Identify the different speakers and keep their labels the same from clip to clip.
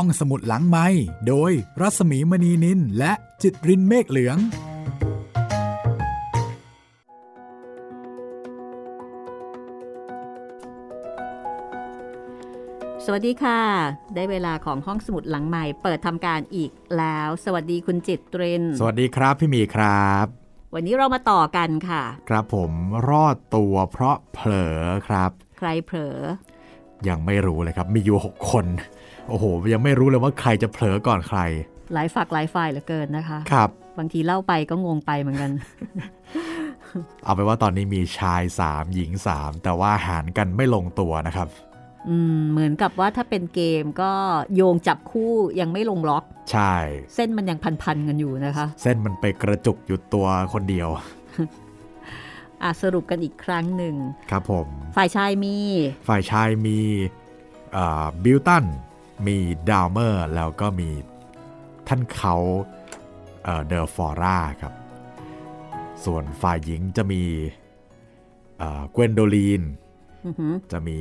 Speaker 1: ห้องสมุดหลังไม้โดยรัสมีมณีนินและจิตรินเมฆเหลือง
Speaker 2: สวัสดีค่ะ ได้เวลาของห้องสมุดหลังใหม่ เปิดทำการอีกแล้ว สวัสดีคุณจิตริน
Speaker 1: สวัสดีครับพี่หมีครับ
Speaker 2: วันนี้เรามาต่อกันค่ะ
Speaker 1: ครับผมรอดตัวเพราะเผลอครับ
Speaker 2: ใครเผลอ
Speaker 1: ยังไม่รู้เลยครับ มีอยู่หกคน โอ้โห ยังไม่รู้เลยว่าใครจะเผลอก่อนใคร
Speaker 2: หลายฝักหลายฝ่ายเหลือเกินนะคะ
Speaker 1: ครับ
Speaker 2: บางทีเล่าไปก็งงไปเหมือนกัน
Speaker 1: เอาไปนว่าตอนนี้มีชายสามหญิงสามแต่ว่าหารกันไม่ลงตัวนะครับ
Speaker 2: อืมเหมือนกับว่าถ้าเป็นเกมก็โยงจับคู่ยังไม่ลงล็อก
Speaker 1: ใช่
Speaker 2: เส้นมันยังพันๆกันอยู่นะคะ
Speaker 1: เส้นมันไปกระจุกอยู่ตัวคนเดียว
Speaker 2: อะสรุปกันอีกครั้งหนึ่ง
Speaker 1: ครับผม
Speaker 2: ฝ่ายชายมี
Speaker 1: ฝ่ายชายมีบิลตัน มีดาวเมอร์แล้วก็มีท่านเคานต์เดอฟอร่าครับ ส่วนฝ่ายหญิงจะมีเกวนโดลีน
Speaker 2: อือหือ
Speaker 1: จะมี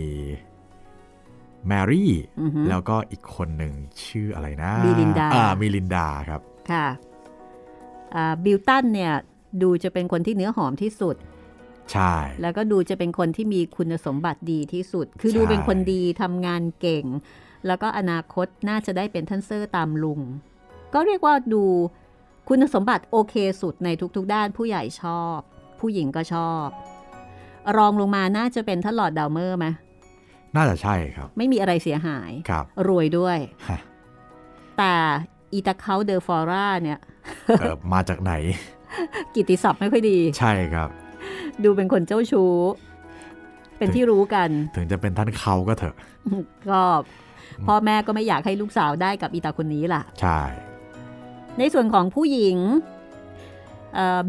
Speaker 1: แมรี่
Speaker 2: อือหือ
Speaker 1: แล้วก็อีกคนหนึ่งชื่ออะไรนะ
Speaker 2: บีลินดา
Speaker 1: อ่าบีลินดาครับ
Speaker 2: ค่ะอ่าบิลตันเนี่ยดูจะเป็นคนที่เนื้อหอมที่สุด
Speaker 1: ใช่
Speaker 2: แล้วก็ดูจะเป็นคนที่มีคุณสมบัติดีที่สุด คือ
Speaker 1: ใช่
Speaker 2: ดูเป็นคนดีทำงานเก่ง แล้วก็อนาคตน่าจะได้เป็นท่านเซอร์ตามลุง ก็เรียกว่าดูคุณสมบัติโอเคสุดในทุกๆ ด้านผู้ใหญ่ชอบ ผู้หญิงก็ชอบ รองลงมาน่าจะเป็นท่านลอร์ดดาวเมอร์ไหม
Speaker 1: น่าจะใช่ครับ
Speaker 2: ไม่มีอะไรเสียหาย
Speaker 1: ครับ
Speaker 2: รวยด้วย
Speaker 1: ฮะ
Speaker 2: แต่อีตาเคาเดอฟอร่าเนี่ย
Speaker 1: เอ่อมาจากไหน
Speaker 2: กิตติศัพท์ไม่ค่อยดี
Speaker 1: ใช่ครับ
Speaker 2: ดูเป็นคนเจ้าชู้ เป็นที่รู้กัน
Speaker 1: ถึงจะเป็นท่านเขาก็เถอะ
Speaker 2: ก็ พ่อแม่ก็ไม่อยากให้ลูกสาวได้กับอีตาคนนี้ล่ะ
Speaker 1: ใช่
Speaker 2: ในส่วนของผู้หญิง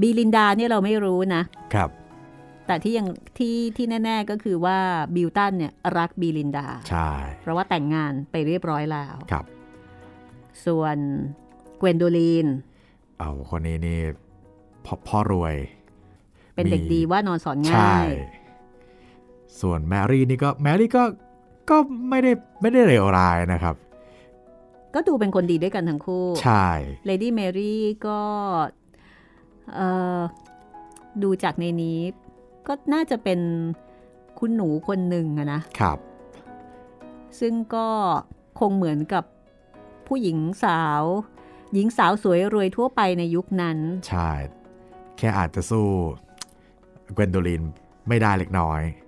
Speaker 2: บีลินดาเนี่ยเราไม่รู้นะ
Speaker 1: ครับ
Speaker 2: แต่ที่ยังที่ที่แน่ ๆ ก็คือว่าบิลตันเนี่ยรักบีลินดา
Speaker 1: ใช่
Speaker 2: เพราะว่าแต่งงานไปเรียบร้อยแล้ว
Speaker 1: ครับ
Speaker 2: ส่วนเกวนโดลีน
Speaker 1: เอาคนนี้นี่พ่อพ่อรวย
Speaker 2: เป็นเด็ก
Speaker 1: มี
Speaker 2: ดีว่านอนสอน
Speaker 1: ใช่
Speaker 2: ง่าย
Speaker 1: ส่วนแมรี่นี่ก็แมรี่ก็ ก็ไม่ได้ไม่ได้เลวร้ายนะครับ
Speaker 2: ก็ดูเป็นคนดีด้วยกันทั้งคู่
Speaker 1: ใช่
Speaker 2: เลดี้แมรี่ก็เอ่อดูจากในนี้ก็น่าจะเป็นคุณหนูคนหนึ่งอะนะ
Speaker 1: ครับ
Speaker 2: ซึ่งก็คงเหมือนกับผู้หญิงสาว หญิงสาวสวยรวยทั่วไปในยุคนั้น
Speaker 1: ใช่ แค่อาจจะสู้เกวนโดลินไม่ได้เล็กน้อย
Speaker 2: อ่า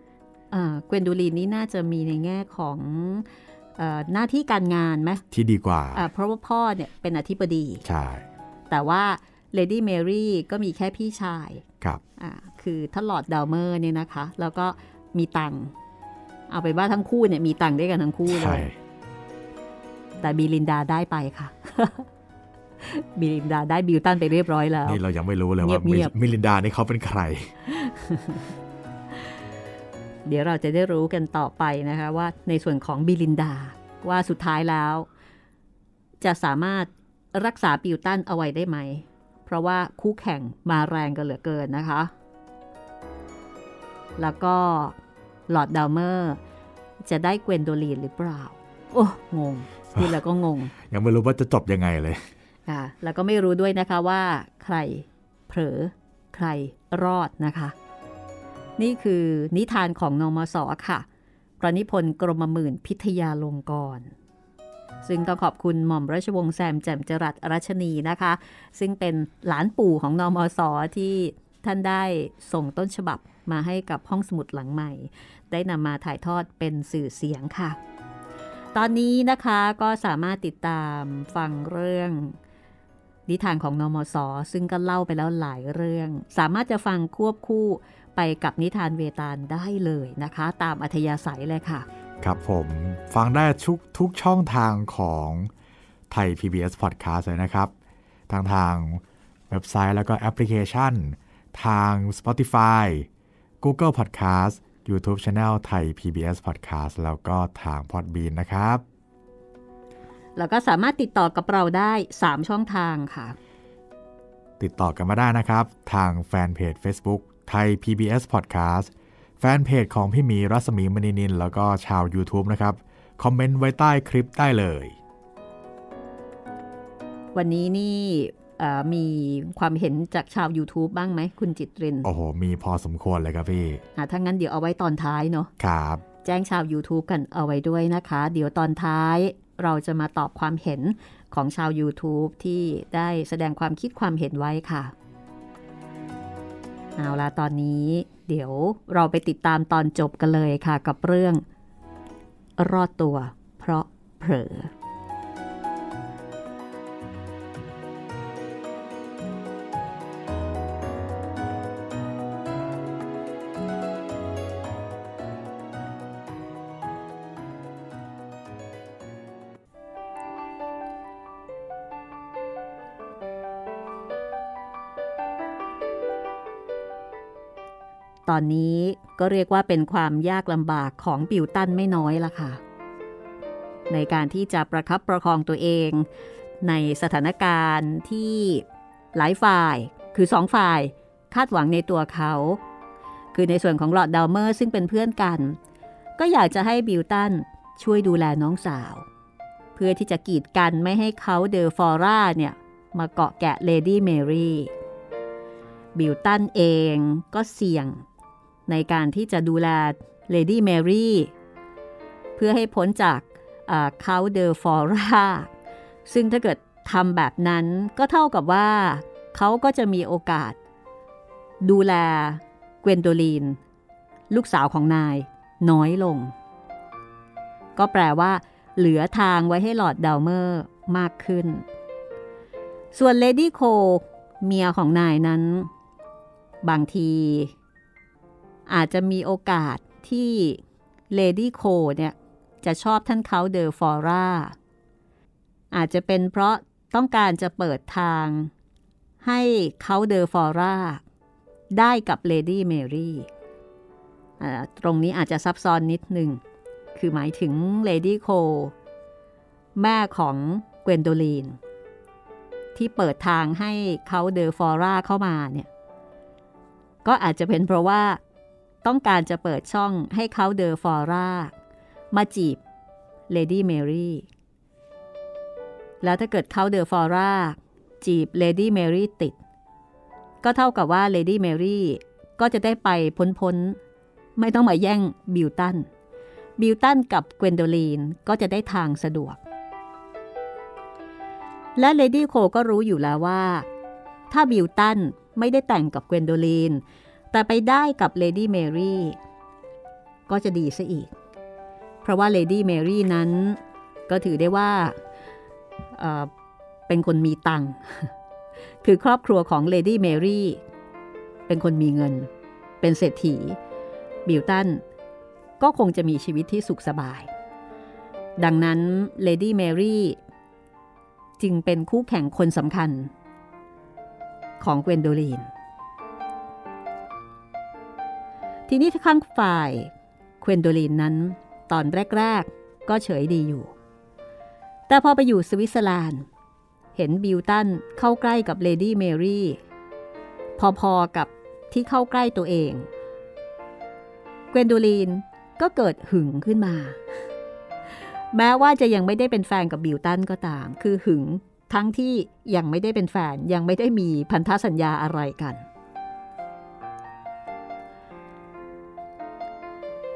Speaker 2: เกวนดูลีนนี่น่าจะมีในแง่ของเออหน้าที่การงานไหม
Speaker 1: ที่ดีกว่า
Speaker 2: อ่า เพราะว่าพ่อเนี่ยเป็นอธิบดี
Speaker 1: ใช่
Speaker 2: แต่ว่าเลดี้แมรี่ก็มีแค่พี่ชาย
Speaker 1: ครับ
Speaker 2: อ่าคือท่านลอร์ดดาวเมอร์เนี่ยนะคะ แล้วก็มีตังค์เอาเป็นว่าทั้งคู่เนี่ยมีตังค์ด้วยกันทั้งคู่เล
Speaker 1: ใช่
Speaker 2: ยแต่บีลินดาได้ไปค่ะบีลินดาได้บิลตันไปเรียบร้อยแล้ว
Speaker 1: นี่เรายังไม่รู้เลยว่า
Speaker 2: เงียบๆ
Speaker 1: บีลินดานี่เขาเป็นใคร
Speaker 2: เดี๋ยวเราจะได้รู้กันต่อไปนะคะว่าในส่วนของบิลินดา ว่าสุดท้ายแล้ว จะสามารถรักษาบิวตันเอาไว้ได้ไหม เพราะว่าคู่แข่งมาแรงกันเหลือเกินนะคะ แล้วก็หลอดดาวเมอร์จะได้เกวนโดลีนหรือเปล่า โอ้ งงพูดแล้วก็งง
Speaker 1: ยังไม่รู้ว่าจะจบยังไงเลย
Speaker 2: ค่ะแล้วก็ไม่รู้ด้วยนะคะว่า ใครเผลอใครรอดนะคะ นี่คือนิทานของนอมสค่ะ ประนิพนธ์กรมหมื่นพิทยาลงกร ซึ่งต้องขอบคุณหม่อมราชวงศ์แซมแจ่มจรัสรัชนีนะคะ ซึ่งเป็นหลานปู่ของนอมสที่ท่านได้ส่งต้นฉบับมาให้กับห้องสมุดหลังใหม่ ได้นำมาถ่ายทอดเป็นสื่อเสียงค่ะ ตอนนี้นะคะก็สามารถติดตามฟังเรื่องนิทานของนอมสซึ่งก็เล่าไปแล้วหลายเรื่อง สามารถจะฟังควบคู่ ไปกับนิทานเวตาลได้เลยนะคะ ตามอัธยาศัยเลยค่ะ
Speaker 1: ครับผมฟังได้ทุกทุกช่องทางของไทย PBS Podcast เลยนะครับ ทางทางเว็บไซต์แล้วก็แอปพลิเคชัน ทาง Spotify Google Podcast YouTube Channel ไทย PBS Podcast แล้วก็ทาง Podbean นะครับ
Speaker 2: แล้วก็สามารถติดต่อกับเราได้ 3 ช่องทางค่ะ
Speaker 1: ติดต่อกันมาได้นะครับ ทางแฟนเพจ Facebook ไทย PBS Podcast แฟนเพจของพี่หมีรัศมีมณีนิน แล้วก็ชาว YouTube นะครับ คอมเมนต์ไว้ใต้คลิปได้เลย
Speaker 2: วันนี้นี่มีความเห็นจากชาว YouTube บ้างไหมคุณจิตริน
Speaker 1: โอ้โห มีพอสมควรเลยครับพี่
Speaker 2: ถ้างั้นเดี๋ยวเอาไว้ตอนท้ายเนาะ
Speaker 1: ครับ
Speaker 2: แจ้งชาว YouTube กันเอาไว้ด้วยนะคะ เดี๋ยวตอนท้ายเราจะมาตอบความเห็นของชาว YouTube ที่ได้แสดงความคิดความเห็นไว้ค่ะ เอาละตอนนี้เดี๋ยวเราไปติดตามตอนจบกันเลยค่ะกับเรื่อง รอดตัวเพราะเผลอ ตอนนี้ก็เรียกว่าเป็นความยากลำบากของบิลตันไม่น้อยละค่ะ ในการที่จะประคับประคองตัวเอง ในสถานการณ์ที่หลายฝ่ายคือสองฝ่ายคาดหวังในตัวเขา คือในส่วนของลอร์ดดาวเมอร์ซึ่งเป็นเพื่อนกัน ก็อยากจะให้บิลตันช่วยดูแลน้องสาว เพื่อที่จะกีดกันไม่ให้เคานต์เดอฟอร่าเนี่ย มาเกาะแกะเลดี้แมรี่บิลตันเองก็เสี่ยง ในการที่จะดูแลเลดี้แมรี่เพื่อให้พ้นจากเคานต์เดอฟอร่าซึ่งถ้าเกิดทำแบบนั้นก็เท่ากับว่าเขาก็จะมีโอกาส ดูแลเกวนโดลีน ลูกสาวของนายน้อยลง ก็แปลว่า เหลือทางไว้ให้ลอร์ดดาวเมอร์มากขึ้น ส่วนเลดี้โคเมียของนายนั้น บางที อาจจะมีโอกาสที่เลดี้โคเนี่ยจะชอบท่านเคานต์เดอฟอร่าอาจจะเป็นเพราะต้องการจะเปิดทาง ให้เคานต์เดอฟอร่าได้กับเลดี้เมรี่ตรงนี้อาจจะซับซ้อนนิดหนึ่ง คือหมายถึงเลดี้โคแม่ของเกวนโดลีน ที่เปิดทางให้เคานต์เดอฟอร่าเข้ามาเนี่ย ก็อาจจะเป็นเพราะว่า ต้องการจะเปิดช่องให้เคานต์เดอฟอร่ามาจีบเลดี้เมรี่แล้วถ้าเกิดเคานต์เดอฟอร่าจีบเลดี้เมรี่ติด ก็เท่ากับว่าเลดี้เมรี่ก็จะได้ไปพ้นๆ ไม่ต้องมาแย่งบิวตัน บิวตันกับเกวนโดลีนก็จะได้ทางสะดวก และเลดี้โคก็รู้อยู่แล้วว่า ถ้าบิวตันไม่ได้แต่งกับเกวนโดลีน แต่ไปได้กับเลดี้เมรี่ก็จะดีซะอีก เพราะว่าเลดี้เมรี่นั้นก็ถือได้ว่าเป็นคนมีตังค์คือครอบครัวของเลดี้เมรี่เป็นคนมีเงิน เป็นเศรษฐีบิวตันก็คงจะมีชีวิตที่สุขสบาย ดังนั้นเลดี้เมรี่จึงเป็นคู่แข่งคนสำคัญ ของเกวนโดลีน ทีนี้ข้างฝ่ายเกวนโดลินนั้น ตอนแรก ๆ ก็เฉยดีอยู่ แต่พอไปอยู่สวิตเซอร์แลนด์ เห็นบิวตันเข้าใกล้กับเลดี้เมรี่ พอ ๆ กับที่เข้าใกล้ตัวเองเกวนโดลีนก็เกิดหึงขึ้นมา แม้ว่าจะยังไม่ได้เป็นแฟนกับบิวตันก็ตาม คือหึงทั้งที่ยังไม่ได้เป็นแฟนยังไม่ได้มีพันธสัญญาอะไรกัน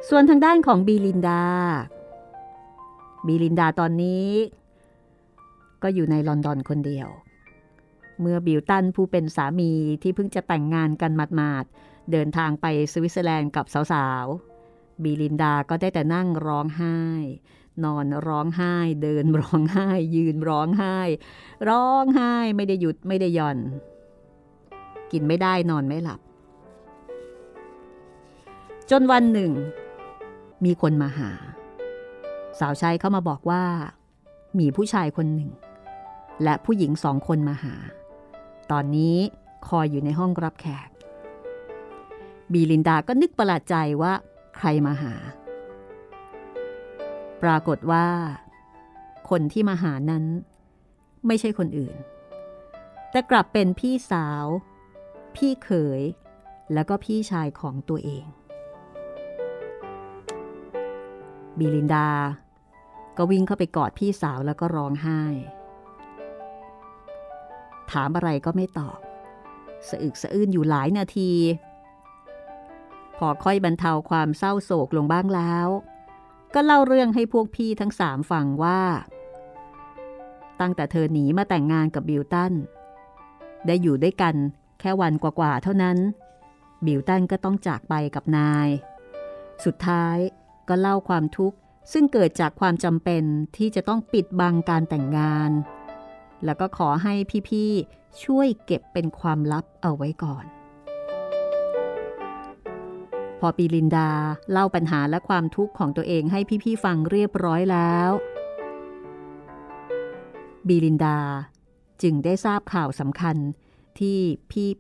Speaker 2: ส่วนทางด้านของบีลินดา บีลินดาตอนนี้ ก็อยู่ในลอนดอนคนเดียว เมื่อบิวตันผู้เป็นสามีที่เพิ่งจะแต่งงานกันหมาดๆ เดินทางไปสวิตเซอร์แลนด์กับสาวๆ บีลินดาก็ได้แต่นั่งร้องไห้ นอนร้องไห้ เดินร้องไห้ ยืนร้องไห้ ร้องไห้ไม่ได้หยุดไม่ได้หย่อน กินไม่ได้นอนไม่หลับจนวันหนึ่ง มีคนมาหา สาวใช้เข้ามาบอกว่า มีผู้ชายคนหนึ่ง และผู้หญิงสองคนมาหา ตอนนี้คอยอยู่ในห้องรับแขก บีลินดาก็นึกประหลาดใจว่าใครมาหา ปรากฏว่า คนที่มาหานั้น ไม่ใช่คนอื่น แต่กลับเป็นพี่สาว พี่เขย แล้วก็พี่ชายของตัวเอง บีลินดา ก็วิ่งเข้าไปกอดพี่สาวแล้วก็ร้องไห้ ถามอะไรก็ไม่ตอบ สะอึกสะอื้นอยู่หลายนาที พอค่อยบรรเทาความเศร้าโศกลงบ้างแล้ว ก็เล่าเรื่องให้พวกพี่ทั้งสามฟังว่า ตั้งแต่เธอหนีมาแต่งงานกับบิวตัน ได้อยู่ด้วยกันแค่วันกว่าๆเท่านั้น บิวตันก็ต้องจากไปกับนาย สุดท้าย ก็เล่าความทุกข์ซึ่งเกิดจากความจำเป็นที่จะต้องปิดบังการแต่งงาน แล้วก็ขอให้พี่ๆช่วยเก็บเป็นความลับเอาไว้ก่อน พอปีลินดาเล่าปัญหาและความทุกข์ของตัวเองให้พี่ๆฟังเรียบร้อยแล้วบีลินดาจึงได้ทราบข่าวสำคัญที่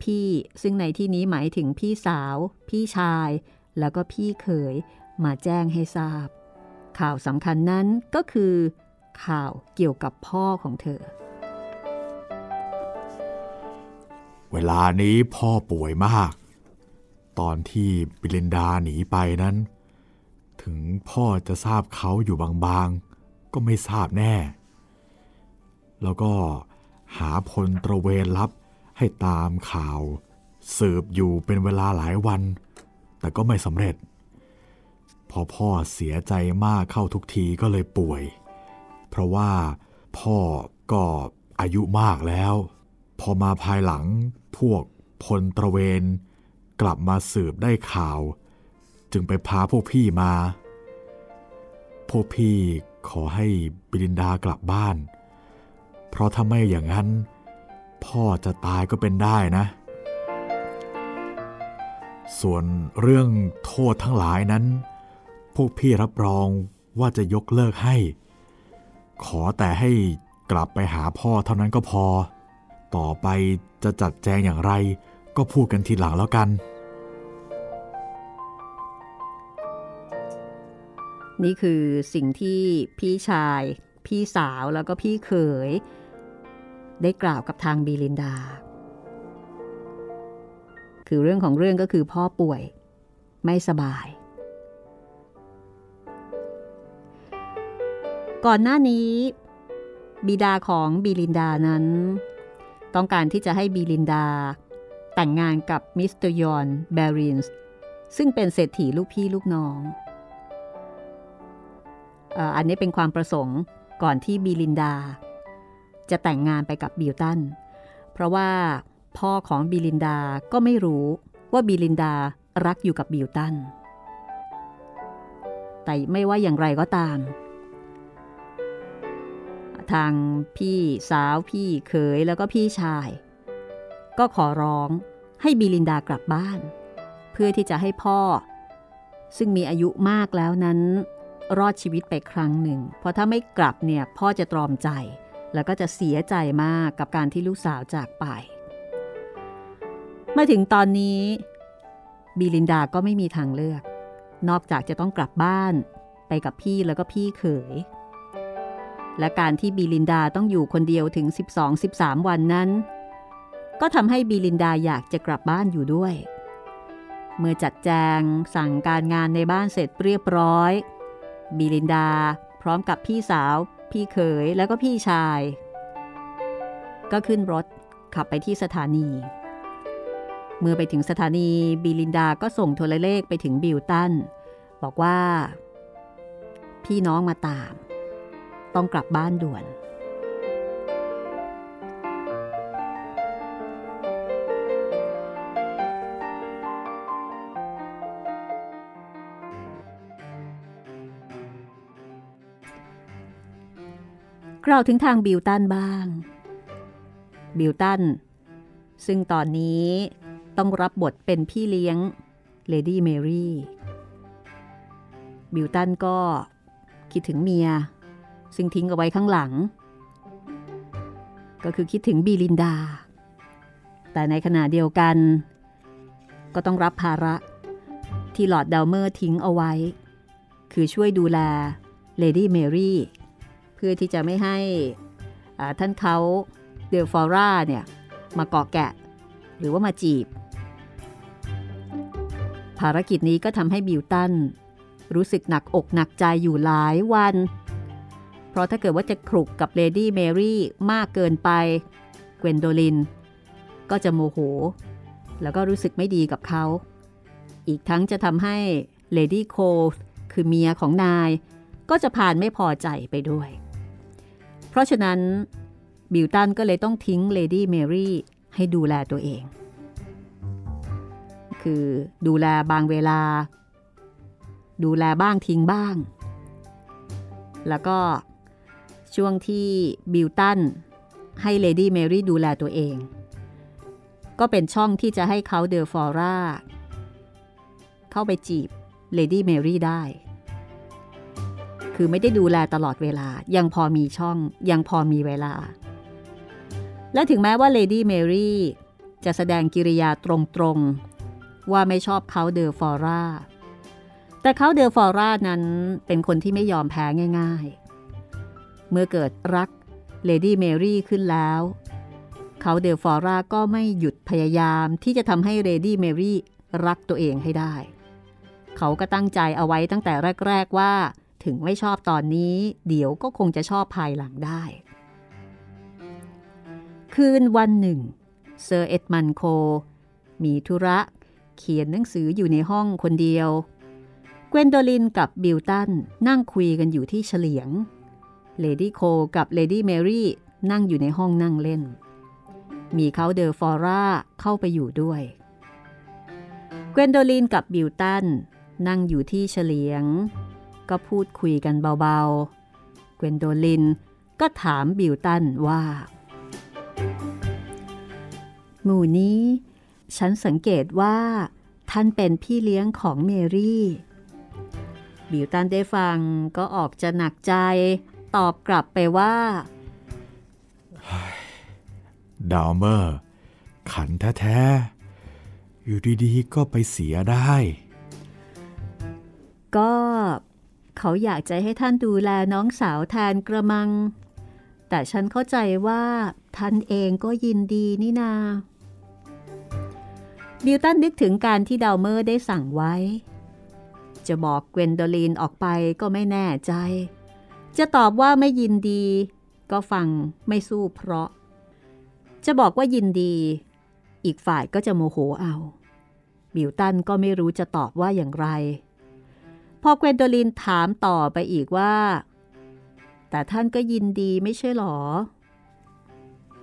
Speaker 2: พี่ๆซึ่งในที่นี้หมายถึงพี่สาว พี่ชาย แล้วก็พี่เขย มาแจ้งให้ทราบ ข่าวสำคัญนั้นก็คือ ข่าวเกี่ยวกับพ่อของเธอ
Speaker 1: เวลานี้พ่อป่วยมาก ตอนที่บิลินดาหนีไปนั้น ถึงพ่อจะทราบเขาอยู่บางๆ ก็ไม่ทราบแน่ แล้วก็หาพลตระเวนลับให้ตามข่าว สืบอยู่เป็นเวลาหลายวัน แต่ก็ไม่สำเร็จ พอพ่อเสียใจมากเข้าทุกทีก็เลยป่วย เพราะว่าพ่อก็อายุมากแล้ว พอมาภายหลังพวกพลตระเวน กลับมาสืบได้ข่าว จึงไปพาพวกพี่มา พวกพี่ขอให้บิลินดากลับบ้าน เพราะถ้าไม่อย่างนั้น พ่อจะตายก็เป็นได้นะ ส่วนเรื่องโทษทั้งหลายนั้น พวกพี่รับรองว่าจะยกเลิกให้ ขอแต่ให้กลับไปหาพ่อเท่านั้นก็พอ ต่อไปจะจัดแจงอย่างไรก็พูดกันทีหลังแล้วกัน
Speaker 2: นี่คือสิ่งที่พี่ชาย พี่สาวแล้วก็พี่เขย ได้กล่าวกับทางบีลินดา คือเรื่องของเรื่องก็คือพ่อป่วย ไม่สบาย ก่อนหน้านี้ บิดาของบีลินดานั้น ต้องการที่จะให้บีลินดา แต่งงานกับมิสเตอร์ยอนแบรินส์ซึ่งเป็นเศรษฐีลูกพี่ลูกน้องอันนี้เป็นความประสงค์ก่อนที่บีลินดา จะแต่งงานไปกับบิลตัน เพราะว่าพ่อของบีลินดาก็ไม่รู้ว่าบีลินดารักอยู่กับบิลตัน แต่ไม่ว่าอย่างไรก็ตาม ทางพี่สาวพี่เขยแล้วก็พี่ชาย ก็ขอร้องให้บีลินดากลับบ้าน เพื่อที่จะให้พ่อ ซึ่งมีอายุมากแล้วนั้น รอดชีวิตไปครั้งหนึ่ง เพราะถ้าไม่กลับเนี่ยพ่อจะตรอมใจ แล้วก็จะเสียใจมากกับการที่ลูกสาวจากไป มาถึงตอนนี้บีลินดาก็ไม่มีทางเลือก นอกจากจะต้องกลับบ้านไปกับพี่แล้วก็พี่เขย และการที่บีลินดาต้องอยู่คนเดียวถึง 12-13 วันนั้น ก็ทำให้บีลินดาอยากจะกลับบ้านอยู่ด้วย เมื่อจัดแจงสั่งการงานในบ้านเสร็จเรียบร้อยบิลินดาพร้อมกับพี่สาว พี่เขยแล้วก็พี่ชาย ก็ขึ้นรถขับไปที่สถานี เมื่อไปถึงสถานีบิลินดาก็ส่งโทรเลขไปถึงบิลตัน บอกว่า พี่น้องมาตาม ต้องกลับบ้านด่วน กล่าวถึงทางบิลตันบ้าง บิลตัน ซึ่งตอนนี้ต้องรับบทเป็นพี่เลี้ยงเลดี้เมรี่บิลตันก็คิดถึงเมีย ซึ่งทิ้งเอาไว้ข้างหลัง ก็คือคิดถึงบีลินดา แต่ในขณะเดียวกัน ก็ต้องรับภาระที่ลอร์ดดาวเมอร์ทิ้งเอาไว้ คือช่วยดูแลเลดี้เมรี่เพื่อที่จะไม่ให้ท่านเคานต์เดอฟอร่าเนี่ยมาเกาะแกะ หรือว่ามาจีบ ภารกิจนี้ก็ทำให้บิวตันรู้สึกหนักอกหนักใจอยู่หลายวัน เพราะถ้าเกิดว่าจะคลุกกับเลดี้เมรี่มากเกินไปเกวนโดลิน ก็จะโมโห แล้วก็รู้สึกไม่ดีกับเขา อีกทั้งจะทำให้เลดี้โคคือเมียของนาย ก็จะพาลไม่พอใจไปด้วย เพราะฉะนั้นบิวตันก็เลยต้องทิ้งเลดี้เมรี่ให้ดูแลตัวเอง คือดูแลบางเวลา ดูแลบ้างทิ้งบ้าง แล้วก็ ช่วงที่บิวตันให้เลดี้เมรี่ดูแลตัวเอง ก็เป็นช่องที่จะให้เคานต์เดอฟอร่าเข้าไปจีบเลดี้เมรี่ได้ คือไม่ได้ดูแลตลอดเวลา ยังพอมีช่อง ยังพอมีเวลา และถึงแม้ว่าเลดี้เมรี่จะแสดงกิริยาตรงๆ ว่าไม่ชอบเคานต์เดอฟอร่าแต่เคานต์เดอฟอร่านั้นเป็นคนที่ไม่ยอมแพ้ง่าย ๆ เมื่อเกิดรักเลดี้เมรี่ขึ้นแล้ว เคานต์เดอฟอร่าก็ไม่หยุดพยายามที่จะทำให้เลดี้เมรี่รักตัวเองให้ได้ เขาก็ตั้งใจเอาไว้ตั้งแต่แรก ๆ ว่าถึงไม่ชอบตอนนี้ เดี๋ยวก็คงจะชอบภายหลังได้ คืนวันหนึ่ง เซอร์เอ็ดมันโค มีธุระ เขียนหนังสืออยู่ในห้องคนเดียว เกวนโดลินกับบิลตันนั่งคุยกันอยู่ที่เฉลียง เลดี้โคกับเลดี้เมรี่นั่งอยู่ในห้องนั่งเล่น มีเคานต์เดอฟอร่าเข้าไปอยู่ด้วยเกวนโดลินกับบิลตันนั่งอยู่ที่เฉลียง ก็พูดคุยกันเบาๆ เกวนโดลินก็ถามบิลตันว่า หมู่นี้ ฉันสังเกตว่า ท่านเป็นพี่เลี้ยงของเมรี่ บิลตันได้ฟังก็ออกจะหนักใจ ตอบกลับไปว่า
Speaker 1: ดาวเมอร์ ขันแท้ๆ อยู่ดีๆ ก็ไปเสียได้
Speaker 2: ก็เขาอยากจะให้ท่านดูแลน้องสาวแทนกระมัง แต่ฉันเข้าใจว่าท่านเองก็ยินดีนี่นาบิลตันนึกถึงการที่ดาวเมอร์ได้สั่งไว้ จะบอกเกวนโดลีนออกไปก็ไม่แน่ใจ จะตอบว่าไม่ยินดี ก็ฟังไม่สู้เพราะ จะบอกว่ายินดี อีกฝ่ายก็จะโมโหเอาบิลตันก็ไม่รู้จะตอบว่าอย่างไร พอเกวนโดลินถามต่อไปอีกว่า แต่ท่านก็ยินดีไม่ใช่หรอ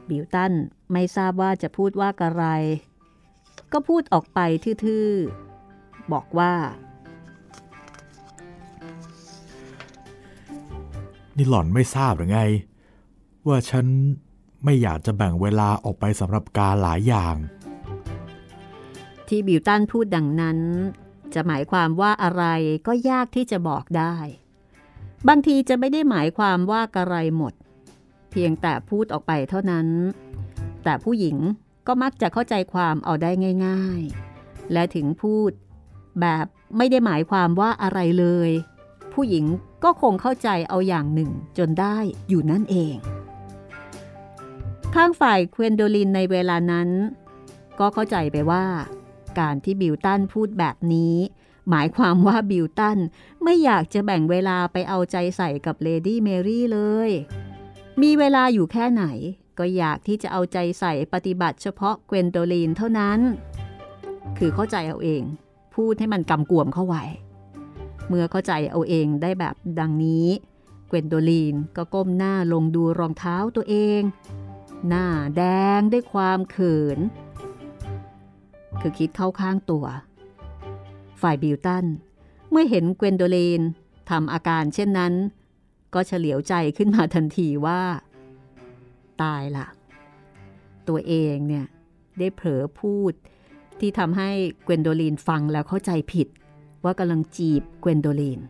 Speaker 2: บิลตันไม่ทราบว่าจะพูดว่าอะไร ก็พูดออกไปทื่อๆ บอกว่า
Speaker 1: นี่หล่อนไม่ทราบหรือไง ว่าฉันไม่อยากจะแบ่งเวลาออกไปสำหรับการหลายอย่าง
Speaker 2: ที่บิวตันพูดดังนั้น จะหมายความว่าอะไรก็ยากที่จะบอกได้ บางทีจะไม่ได้หมายความว่ากระไรหมด เพียงแต่พูดออกไปเท่านั้น แต่ผู้หญิงก็มักจะเข้าใจความเอาได้ง่าย ๆ และถึงพูดแบบไม่ได้หมายความว่าอะไรเลย ผู้หญิงก็คงเข้าใจเอาอย่างหนึ่งจนได้อยู่นั่นเอง ข้างฝ่ายเควนโดลินในเวลานั้น ก็เข้าใจไปว่า การที่บิวตันพูดแบบนี้ หมายความว่าบิวตันไม่อยากจะแบ่งเวลาไปเอาใจใส่กับเลดี้เมรี่เลย มีเวลาอยู่แค่ไหนก็อยากที่จะเอาใจใส่ปฏิบัติเฉพาะเกวนโดลีนเท่านั้น คือเข้าใจเอาเอง พูดให้มันกำกวมเข้าไว้ เมื่อเข้าใจเอาเองได้แบบดังนี้ เกวนโดลีนก็ก้มหน้าลงดูรองเท้าตัวเอง หน้าแดงด้วยความเขิน คือคิดเข้าข้างตัว ฝ่ายบิวตัน เมื่อเห็นเกวนโดลีนทำอาการเช่นนั้น ก็เฉลียวใจขึ้นมาทันทีว่า ตายละตัวเองเนี่ยได้เผลอพูดที่ทำให้เกวนโดลีนฟังแล้วเข้าใจผิด ว่ากำลังจีบเกวนโดลีน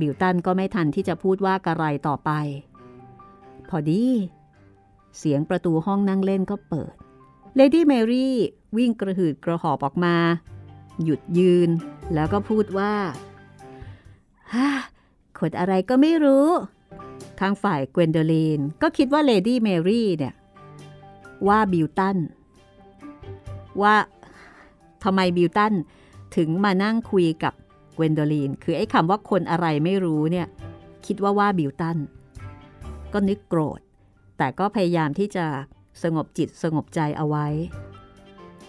Speaker 2: บิวตันก็ไม่ทันที่จะพูดว่ากระไรต่อไป พอดี เสียงประตูห้องนั่งเล่นก็เปิด เลดี้เมรี่วิ่งกระหืดกระหอบออกมา หยุดยืน แล้วก็พูดว่าฮ่าขดอะไรก็ไม่รู้ ทางฝ่ายเกวนโดลีนก็คิดว่าเลดี้เมรี่เนี่ย ว่าบิวตัน ว่าทำไมบิวตัน ถึงมานั่งคุยกับเกวนโดลีน คือไอ้คำว่าคนอะไรไม่รู้เนี่ย คิดว่าว่าบิวตัน ก็นึกโกรธ แต่ก็พยายามที่จะสงบจิตสงบใจเอาไว้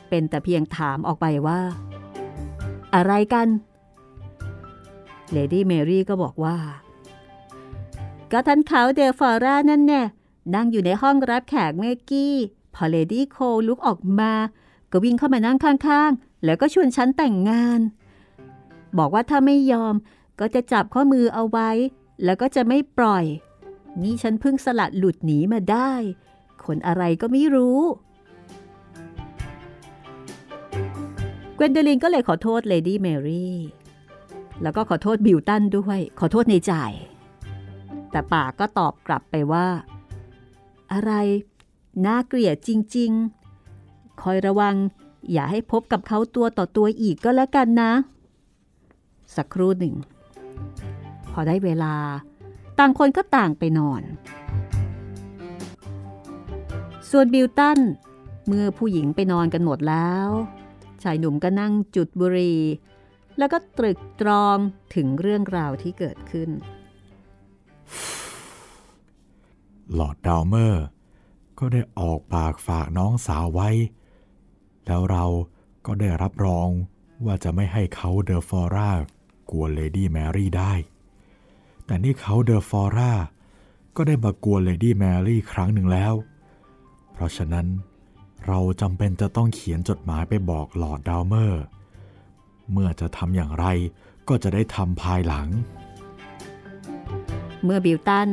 Speaker 2: เป็นแต่เพียงถามออกไปว่า อะไรกันเลดี้เมรี่ก็บอกว่า ก็ท่านเคานต์เดอฟอร่านั่นแน่นั่งอยู่ในห้องรับแขกเมื่อกี้ พอเลดี้โคลุกออกมา ก็วิ่งเข้ามานั่งข้างๆ แล้วก็ชวนฉันแต่งงาน บอกว่าถ้าไม่ยอมก็จะจับข้อมือเอาไว้ แล้วก็จะไม่ปล่อย นี่ฉันเพิ่งสลัดหลุดหนีมาได้ คนอะไรก็ไม่รู้เกวนโดลีนก็เลยขอโทษเลดี้เมรี่แล้วก็ขอโทษบิวตันด้วย ขอโทษในใจแต่ปากก็ตอบกลับไปว่า อะไร น่าเกลียดจริง ๆ คอยระวัง อย่าให้พบกับเขาตัวต่อตัวอีกก็แล้วกันนะ สักครู่หนึ่ง พอได้เวลา ต่างคนก็ต่างไปนอน ส่วนบิวตัน เมื่อผู้หญิงไปนอนกันหมดแล้ว ชายหนุ่มก็นั่งจุดบุหรี่แล้วก็ตรึกตรองถึงเรื่องราวที่เกิดขึ้น
Speaker 1: หลอดดาวเมอร์ ก็ได้ออกปากฝากน้องสาวไว้ แล้วเราก็ได้รับรองว่าจะไม่ให้เคานต์เดอฟอร่ากวนเลดี้แมรี่ได้ แต่นี่เคานต์เดอฟอร่าก็ได้มากวนเลดี้แมรี่ครั้งหนึ่งแล้ว เพราะฉะนั้นเราจำเป็นจะต้องเขียนจดหมายไปบอกลอร์ดดาวเมอร์ เมื่อจะทำอย่างไรก็จะได้ทำภายหลัง
Speaker 2: เมื่อบิลตัน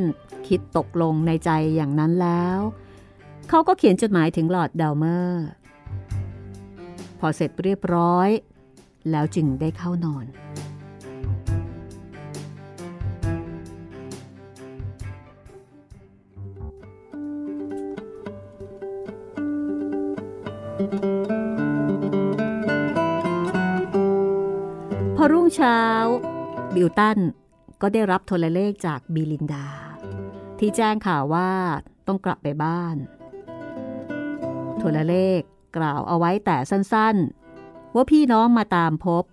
Speaker 2: คิดตกลงในใจอย่างนั้นแล้ว เขาก็เขียนจดหมายถึงหลอดดาวเมอร์ พอเสร็จเรียบร้อย แล้วจึงได้เข้านอน พอรุ่งเช้า บิลตันก็ได้รับโทรเลขจากบิลินดา ที่แจ้งข่าวว่าต้องกลับไปบ้าน โทรเลข กล่าวเอาไว้แต่สั้นๆ ว่าพี่น้องมาตามพบ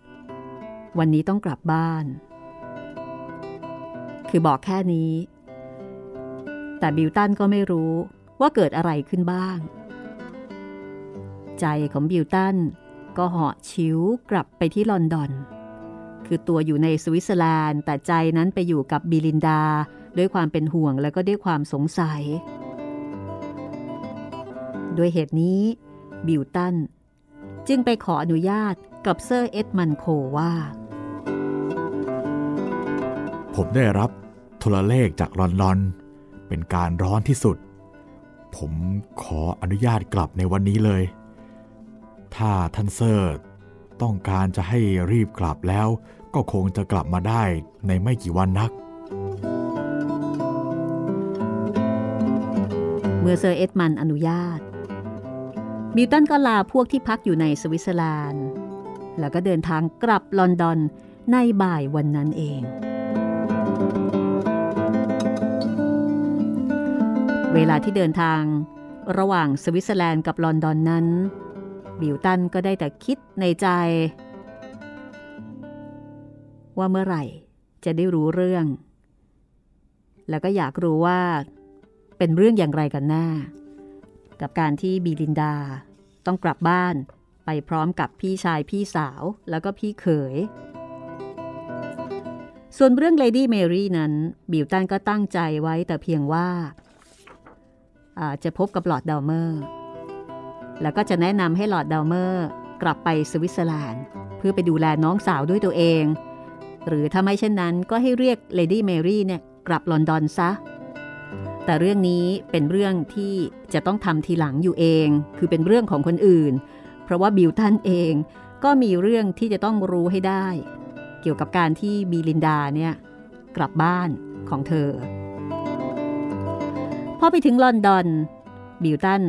Speaker 2: วันนี้ต้องกลับบ้าน คือบอกแค่นี้ แต่บิลตันก็ไม่รู้ว่าเกิดอะไรขึ้นบ้าง ใจของบิลตันก็เหาะชิวกลับไปที่ลอนดอน คือตัวอยู่ในสวิตเซอร์แลนด์ แต่ใจนั้นไปอยู่กับบิลินดาด้วยความเป็นห่วงและก็ด้วยความสงสัย ด้วยเหตุนี้ บิวตัน จึงไปขออนุญาตกับเซอร์เอ็ดมันโคว่า
Speaker 1: ผมได้รับโทรเลขจากลอนดอน เป็นการร้อนที่สุด ผมขออนุญาตกลับในวันนี้เลย ถ้าท่านเซอร์ต้องการจะให้รีบกลับแล้วก็คงจะกลับมาได้ในไม่กี่วันนัก
Speaker 2: เมื่อเซอร์เอ็ดมันอนุญาต บิวตันก็ลาพวกที่พักอยู่ในสวิตเซอร์แลนด์ แล้วก็เดินทางกลับลอนดอนในบ่ายวันนั้นเอง เวลาที่เดินทางระหว่างสวิตเซอร์แลนด์กับลอนดอนนั้น บิวตันก็ได้แต่คิดในใจ ว่าเมื่อไหร่จะได้รู้เรื่อง แล้วก็อยากรู้ว่าเป็นเรื่องอย่างไรกันแน่ กับการที่บีลินดา ต้องกลับบ้านไปพร้อมกับพี่ชายพี่สาวแล้วก็พี่เขย ส่วนเรื่องเลดี้เมรี่นั้น บิวตันก็ตั้งใจไว้แต่เพียงว่าจะพบกับลอร์ดดาวเมอร์ แล้วก็จะแนะนำให้ลอร์ดดาวเมอร์กลับไปสวิตเซอร์แลนด์ เพื่อไปดูแลน้องสาวด้วยตัวเอง หรือถ้าไม่เช่นนั้นก็ให้เรียกเลดี้เมรี่เนี่ยกลับลอนดอนซะ แต่เรื่องนี้เป็นเรื่องที่จะต้องทำทีหลังอยู่เอง คือเป็นเรื่องของคนอื่น เพราะว่าบิวตันเองก็มีเรื่องที่จะต้องรู้ให้ได้ เกี่ยวกับการที่บีลินดาเนี่ยกลับบ้านของเธอ พอไปถึงลอนดอน บิวตัน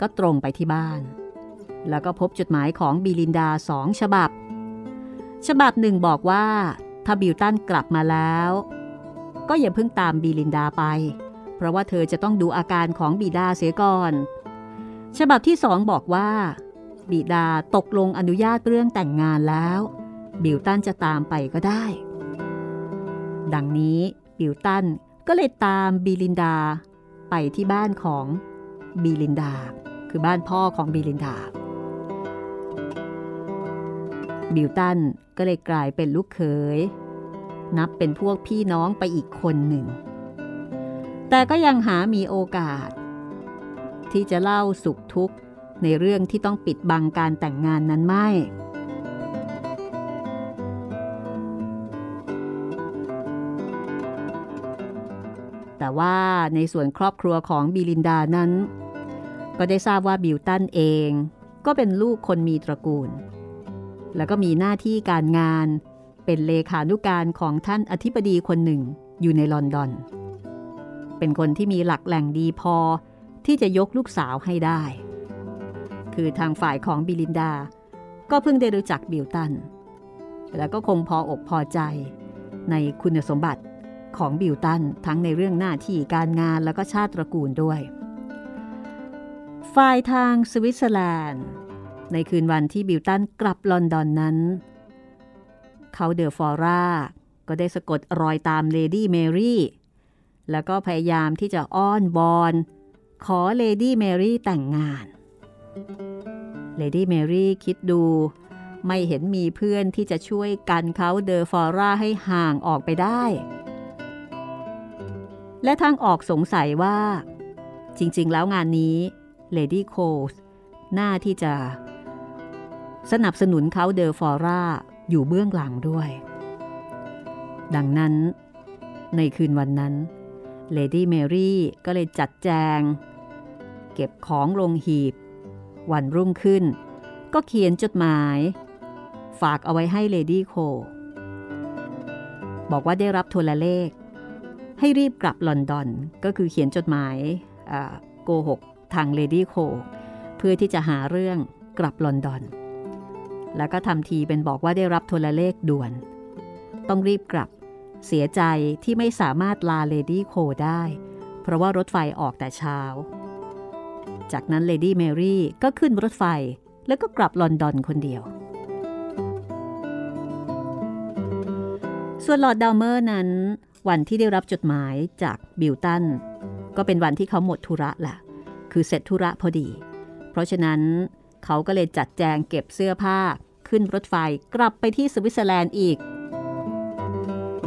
Speaker 2: ก็ตรงไปที่บ้าน แล้วก็พบจดหมายของบีลินดาสองฉบับ ฉบับหนึ่งบอกว่าถ้าบิลตันกลับมาแล้ว ก็อย่าเพิ่งตามบีลินดาไป เพราะว่าเธอจะต้องดูอาการของบิดาเสียก่อน ฉบับที่สองบอกว่า บิดาตกลงอนุญาตเรื่องแต่งงานแล้ว บิลตันจะตามไปก็ได้ ดังนี้บิลตันก็เลยตามบิลินดา ไปที่บ้านของบีลินดา คือบ้านพ่อของบีลินดา บิวตันก็เลยกลายเป็นลูกเขยนับเป็นพวกพี่น้องไปอีกคนหนึ่ง แต่ก็ยังหามีโอกาส ที่จะเล่าสุขทุกข์ในเรื่องที่ต้องปิดบังการแต่งงานนั้นไม่ แต่ว่าในส่วนครอบครัวของบิลินดานั้น ก็ได้ทราบว่าบิวตันเอง ก็เป็นลูกคนมีตระกูล แล้วก็มีหน้าที่การงานเป็นเลขานุการของท่านอธิบดีคนหนึ่งอยู่ในลอนดอน เป็นคนที่มีหลักแหล่งดีพอที่จะยกลูกสาวให้ได้ คือทางฝ่ายของบิลินดา ก็เพิ่งได้รู้จักบิลตัน แล้วก็คงพออกพอใจในคุณสมบัติของบิลตันทั้งในเรื่องหน้าที่การงานแล้วก็ชาติตระกูลด้วย ฝ่ายทางสวิตเซอร์แลนด์ ในคืนวันที่บิลตันกลับลอนดอนนั้น เคานต์เดอฟอร่าก็ได้สะกดรอยตามเลดี้เมรี่ แล้วก็พยายามที่จะอ้อนวอน ขอเลดี้เมรี่แต่งงาน เลดี้เมรี่คิดดู ไม่เห็นมีเพื่อนที่จะช่วยกันเคานต์เดอฟอร่าให้ห่างออกไปได้ และทั้งออกสงสัยว่า จริง ๆ แล้วงานนี้เลดี้โคว่าน่าที่จะสนับสนุนเขาเดอฟอร่าอยู่เบื้องหลังด้วย ดังนั้นในคืนวันนั้น เลดี้เมรี่ก็เลยจัดแจง เก็บของลงหีบ วันรุ่งขึ้น ก็เขียนจดหมาย ฝากเอาไว้ให้เลดี้โค บอกว่าได้รับโทรเลข ให้รีบกลับลอนดอน ก็คือเขียนจดหมายโกหกทางเลดี้โค เพื่อที่จะหาเรื่องกลับลอนดอน แล้วก็ทำทีเป็นบอกว่าได้รับโทรเลขด่วน ต้องรีบกลับ เสียใจที่ไม่สามารถลาเลดี้โคได้ เพราะว่ารถไฟออกแต่เช้า จากนั้นเลดี้เมรี่ก็ขึ้นรถไฟแล้วก็กลับลอนดอนคนเดียว ส่วนลอร์ดดาวเมอร์นั้น วันที่ได้รับจดหมายจากบิลตัน ก็เป็นวันที่เขาหมดธุระแหละคือเสร็จธุระพอดี เพราะฉะนั้นเขาก็เลยจัดแจงเก็บเสื้อผ้าขึ้นรถไฟกลับไปที่สวิตเซอร์แลนด์อีก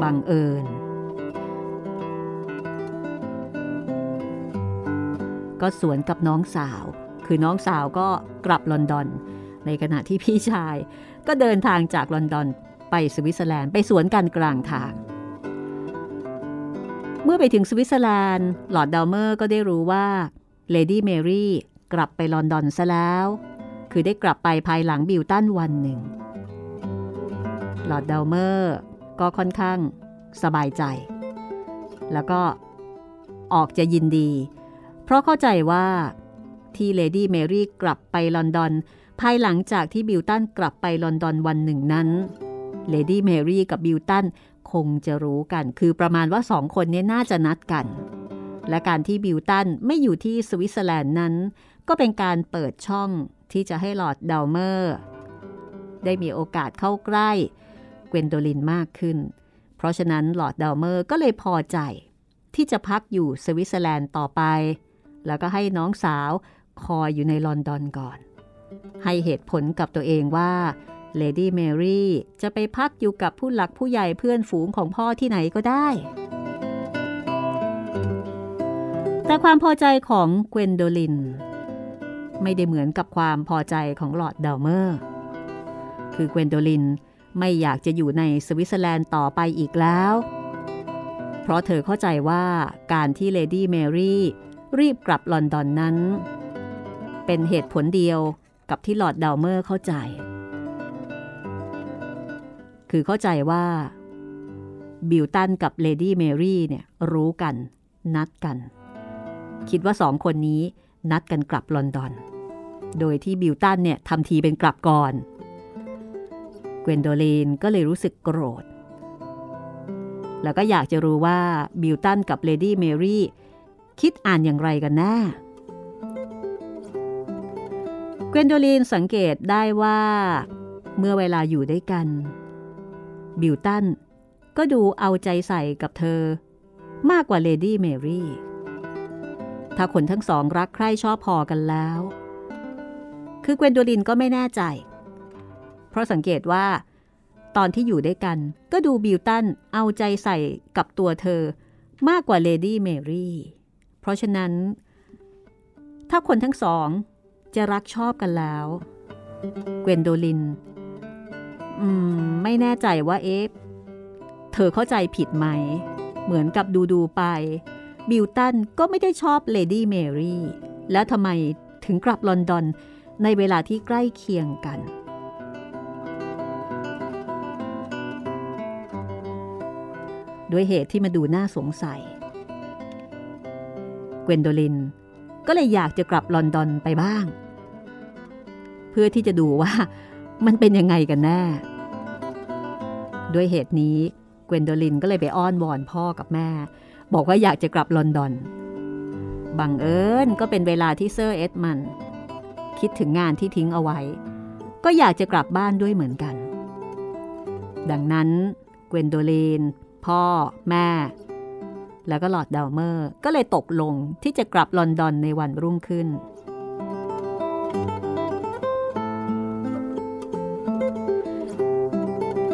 Speaker 2: บังเอิญ ก็สวนกับน้องสาว คือน้องสาวก็กลับลอนดอน ในขณะที่พี่ชาย ก็เดินทางจากลอนดอนไปสวิตเซอร์แลนด์ไปสวนกันกลางทาง เมื่อไปถึงสวิตเซอร์แลนด์ลอร์ดดาวเมอร์ก็ได้รู้ว่าเลดี้เมรี่กลับไปลอนดอนซะแล้ว คือได้กลับไปภายหลังบิลตันวันหนึ่ง ลอร์ดดาวเมอร์ ก็ค่อนข้างสบายใจ แล้วก็ออกจะยินดี เพราะเข้าใจว่าที่เลดี้เมรี่กลับไปลอนดอน ภายหลังจากที่บิลตันกลับไปลอนดอนวันหนึ่งนั้นเลดี้เมรี่กับบิลตันคงจะรู้กัน คือประมาณว่าสองคนนี้น่าจะนัดกัน และการที่บิลตันไม่อยู่ที่สวิตเซอร์แลนด์นั้น ก็เป็นการเปิดช่องที่จะให้ลอร์ดดาวเมอร์ ได้มีโอกาสเข้าใกล้ เกวนโดลินมากขึ้น เพราะฉะนั้นลอร์ดดาวเมอร์ก็เลยพอใจ ที่จะพักอยู่สวิตเซอร์แลนด์ต่อไป แล้วก็ให้น้องสาวคอยอยู่ในลอนดอนก่อน ให้เหตุผลกับตัวเองว่าเลดี้เมรี่จะไปพักอยู่กับผู้หลักผู้ใหญ่เพื่อนฝูงของพ่อที่ไหนก็ได้ แต่ความพอใจของเกวนโดลิน ไม่ได้เหมือนกับความพอใจของลอร์ดดาวเมอร์ คือเกวนโดลิน ไม่อยากจะอยู่ในสวิตเซอร์แลนด์ต่อไปอีกแล้ว เพราะเธอเข้าใจว่าการที่เลดี้เมรี่รีบกลับลอนดอนนั้น เป็นเหตุผลเดียวกับที่ลอร์ดดาวเมอร์เข้าใจ คือเข้าใจว่า บิลตันกับเลดี้เมรี่เนี่ยรู้กัน นัดกัน คิดว่าสองคนนี้นัดกันกลับลอนดอน โดยที่บิลตันเนี่ยทำทีเป็นกลับก่อน เกวนโดลินก็เลยรู้สึกโกรธ แล้วก็อยากจะรู้ว่าบิลตันกับเลดี้เมรี่คิดอ่านอย่างไรกันแน่เกวนโดลินสังเกตได้ว่า เมื่อเวลาอยู่ด้วยกัน บิลตันก็ดูเอาใจใส่กับเธอ มากกว่าเลดี้เมรี่ ถ้าคนทั้งสองรักใคร่ชอบพอกันแล้ว คือเกวนโดลินก็ไม่แน่ใจ เพราะสังเกตว่า ตอนที่อยู่ด้วยกัน ก็ดูบิลตันเอาใจใส่กับตัวเธอ มากกว่าเลดี้เมรี่ เพราะฉะนั้น ถ้าคนทั้งสองจะรักชอบกันแล้ว เกวนโดลิน อืม ไม่แน่ใจว่าเอ๊ะเธอเข้าใจผิดไหม เหมือนกับดูดูไป บิลตันก็ไม่ได้ชอบเลดี้เมรี่ แล้วทำไมถึงกลับลอนดอนในเวลาที่ใกล้เคียงกัน ด้วยเหตุที่มาดูน่าสงสัย เกวนโดลิน ก็เลยอยากจะกลับลอนดอนไปบ้าง เพื่อที่จะดูว่ามันเป็นยังไงกันแน่ ด้วยเหตุนี้เกวนโดลินก็เลยไปอ้อนวอนพ่อกับแม่ บอกว่าอยากจะกลับลอนดอน บังเอิญก็เป็นเวลาที่เซอร์เอ็ดมัน คิดถึงงานที่ทิ้งเอาไว้ ก็อยากจะกลับบ้านด้วยเหมือนกัน ดังนั้นเกวนโดลิน พ่อ แม่ แล้วก็ลอร์ดดาวเมอร์ ก็เลยตกลงที่จะกลับลอนดอนในวันรุ่งขึ้น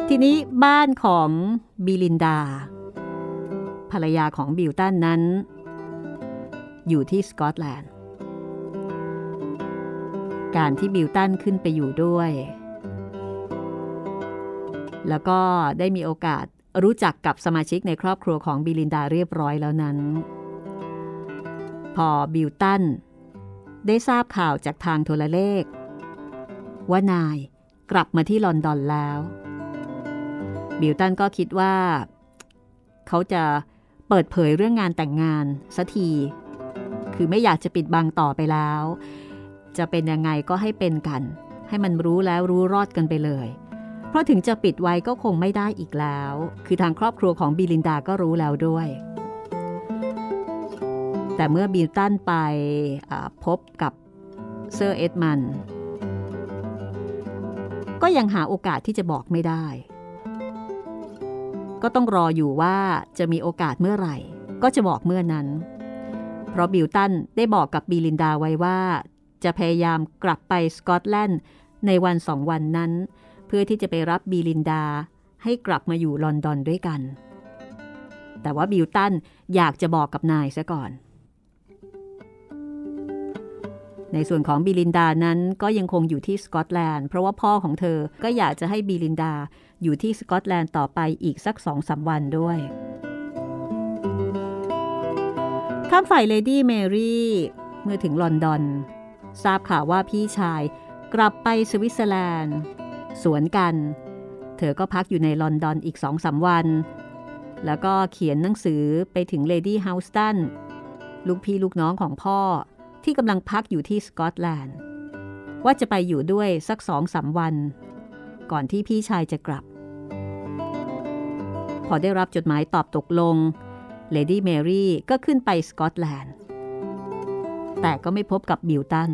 Speaker 2: ทีนี้บ้านของบิลินดา ภรรยาของบิลตันนั้น อยู่ที่สกอตแลนด์ การที่บิลตันขึ้นไปอยู่ด้วยแล้วก็ได้มีโอกาส รู้จักกับสมาชิกในครอบครัวของบิลินดาเรียบร้อยแล้วนั้น พอบิลตันได้ทราบข่าวจากทางโทรเลข ว่านายกลับมาที่ลอนดอนแล้ว บิลตันก็คิดว่า เขาจะเปิดเผยเรื่องการแต่งงานสักที คือไม่อยากจะปิดบังต่อไปแล้ว จะเป็นยังไงก็ให้เป็นกัน ให้มันรู้แล้วรู้รอดกันไปเลย เพราะถึงจะปิดไว้ก็คงไม่ได้อีกแล้ว คือทางครอบครัวของบิลินดาก็รู้แล้วด้วย แต่เมื่อบิลตันไปพบกับเซอร์เอ็ดมัน ก็ยังหาโอกาสที่จะบอกไม่ได้ ก็ต้องรออยู่ว่าจะมีโอกาสเมื่อไหร่ ก็จะบอกเมื่อนั้น เพราะบิลตันได้บอกกับบิลินดาไว้ว่า จะพยายามกลับไปสกอตแลนด์ในวันสองวันนั้น เพื่อที่จะไปรับบิลินดาให้กลับมาอยู่ลอนดอนด้วยกัน แต่ว่าบิลตันอยากจะบอกกับนายซะก่อน ในส่วนของบิลินดานั้นก็ยังคงอยู่ที่สกอตแลนด์ เพราะว่าพ่อของเธอก็อยากจะให้บิลินดาอยู่ที่สกอตแลนด์ต่อไปอีกสักสองสามวันด้วยซ้ำ ฝ่ายเลดี้เมรี่เมื่อถึงลอนดอน ทราบข่าวว่าพี่ชายกลับไปสวิตเซอร์แลนด์ สวนกัน เธอก็พักอยู่ในลอนดอนอีกสองสามวัน แล้วก็เขียนหนังสือไปถึงเลดี้เฮาสตันลูกพี่ลูกน้องของพ่อที่กำลังพักอยู่ที่สกอตแลนด์ ว่าจะไปอยู่ด้วยสักสองสามวัน ก่อนที่พี่ชายจะกลับ พอได้รับจดหมายตอบตกลงเลดี้เมรี่ก็ขึ้นไปสกอตแลนด์ แต่ก็ไม่พบกับบิลตัน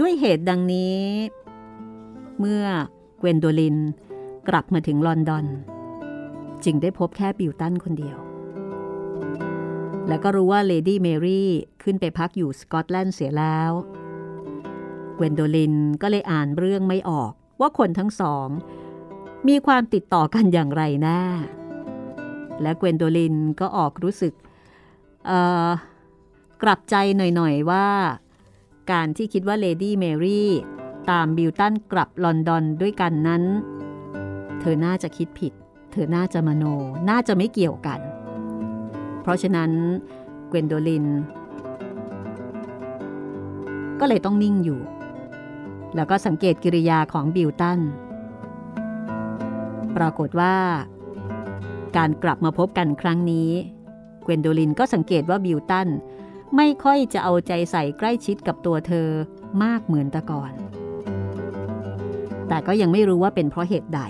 Speaker 2: ด้วยเหตุดังนี้ เมื่อเกวนโดลินกลับมาถึงลอนดอน จึงได้พบแค่บิลตันคนเดียว แล้วก็รู้ว่าเลดี้เมรี่ขึ้นไปพักอยู่สกอตแลนด์เสียแล้วเกวนโดลินก็เลยอ่านเรื่องไม่ออกว่าคนทั้งสอง มีความติดต่อกันอย่างไรแน่และเกวนโดลินก็ออกรู้สึกกลับใจหน่อย ๆ ว่า การที่คิดว่าเลดี้เมรี่ตามบิลตันกลับลอนดอนด้วยกันนั้น เธอน่าจะคิดผิด เธอน่าจะมโน น่าจะไม่เกี่ยวกัน เพราะฉะนั้นเกวนโดลิน ก็เลยต้องนิ่งอยู่ แล้วก็สังเกตกิริยาของบิลตัน ปรากฏว่า การกลับมาพบกันครั้งนี้ เกวนโดลินก็สังเกตว่าบิลตัน ไม่ค่อยจะเอาใจใส่ใกล้ชิดกับตัวเธอมากเหมือนแต่ก่อน แต่ก็ยังไม่รู้ว่าเป็นเพราะเหตุใด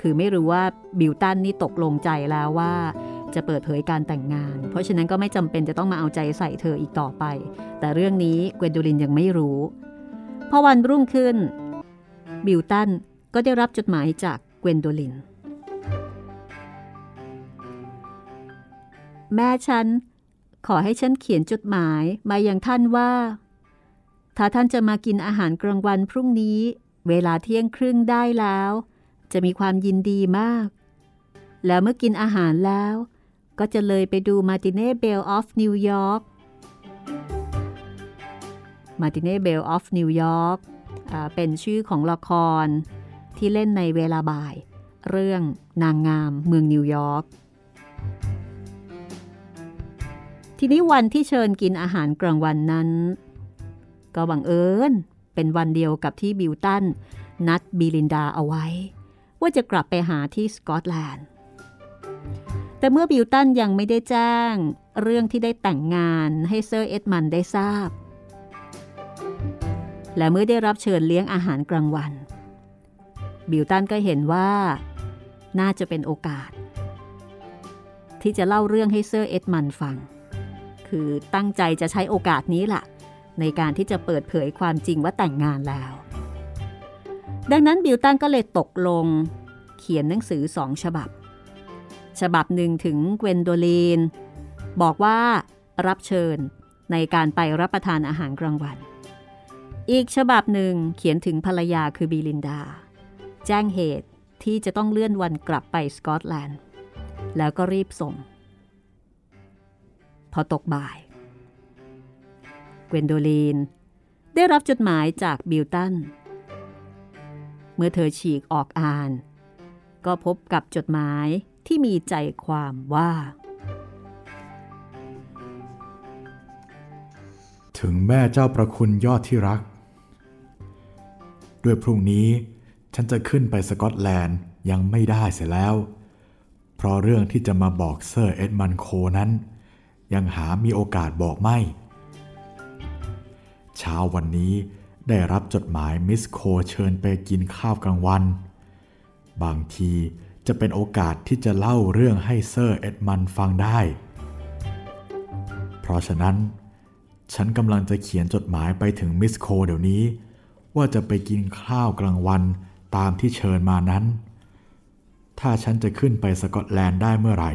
Speaker 2: คือไม่รู้ว่าบิลตันนี่ตกลงใจแล้วว่าจะเปิดเผยการแต่งงาน เพราะฉะนั้นก็ไม่จำเป็นจะต้องมาเอาใจใส่เธออีกต่อไป แต่เรื่องนี้เกวนโดลินยังไม่รู้ พอวันรุ่งขึ้น บิลตันก็ได้รับจดหมายจากเกวนโดลิน แม่ฉัน ขอให้ฉันเขียนจดหมายมาอย่างท่านว่า ถ้าท่านจะมากินอาหารกลางวันพรุ่งนี้ เวลาเที่ยงครึ่งได้แล้ว จะมีความยินดีมาก แล้วเมื่อกินอาหารแล้ว ก็จะเลยไปดู matinee Belle of New York matinee Belle of New York เป็นชื่อของละครที่เล่นในเวลาบ่าย เรื่องนางงามเมืองนิวยอร์ก ทีนี้วันที่เชิญกินอาหารกลางวันนั้น ก็บังเอิญเป็นวันเดียวกับที่บิวตันนัดบีลินดาเอาไว้ ว่าจะกลับไปหาที่สกอตแลนด์ แต่เมื่อบิวตันยังไม่ได้แจ้ง เรื่องที่ได้แต่งงานให้เซอร์เอ็ดมันได้ทราบ และเมื่อได้รับเชิญเลี้ยงอาหารกลางวัน บิวตันก็เห็นว่า น่าจะเป็นโอกาส ที่จะเล่าเรื่องให้เซอร์เอ็ดมันฟัง คือตั้งใจจะใช้โอกาสนี้ล่ะ ในการที่จะเปิดเผยความจริงว่าแต่งงานแล้ว ดังนั้นบิวตันก็เลยตกลง เขียนหนังสือสองฉบับ ฉบับหนึ่งถึงเกวนโดลีน บอกว่ารับเชิญในการไปรับประทานอาหารกลางวัน อีกฉบับหนึ่งเขียนถึงภรรยาคือบีลินดา แจ้งเหตุที่จะต้องเลื่อนวันกลับไปสกอตแลนด์ แล้วก็รีบส่ง พอตกบ่าย เกวนโดลีน ได้รับจดหมายจากบิลตัน เมื่อเธอฉีกออกอ่าน ก็พบกับจดหมายที่มีใจความว่า
Speaker 1: ถึงแม่เจ้าประคุณยอดที่รัก ด้วยพรุ่งนี้ฉันจะขึ้นไปสกอตแลนด์ยังไม่ได้เสียแล้ว เพราะเรื่องที่จะมาบอกเซอร์เอ็ดมันโคนั้น ยังหามีโอกาสบอกไม่ เช้าวันนี้ได้รับจดหมายมิสโคเชิญไปกินข้าวกลางวัน บางทีจะเป็นโอกาสที่จะเล่าเรื่องให้เซอร์เอ็ดมันด์ฟังได้ เพราะฉะนั้น ฉันกำลังจะเขียนจดหมายไปถึงมิสโคเดี๋ยวนี้ ว่าจะไปกินข้าวกลางวันตามที่เชิญมานั้น ถ้าฉันจะขึ้นไปสกอตแลนด์ได้เมื่อไหร่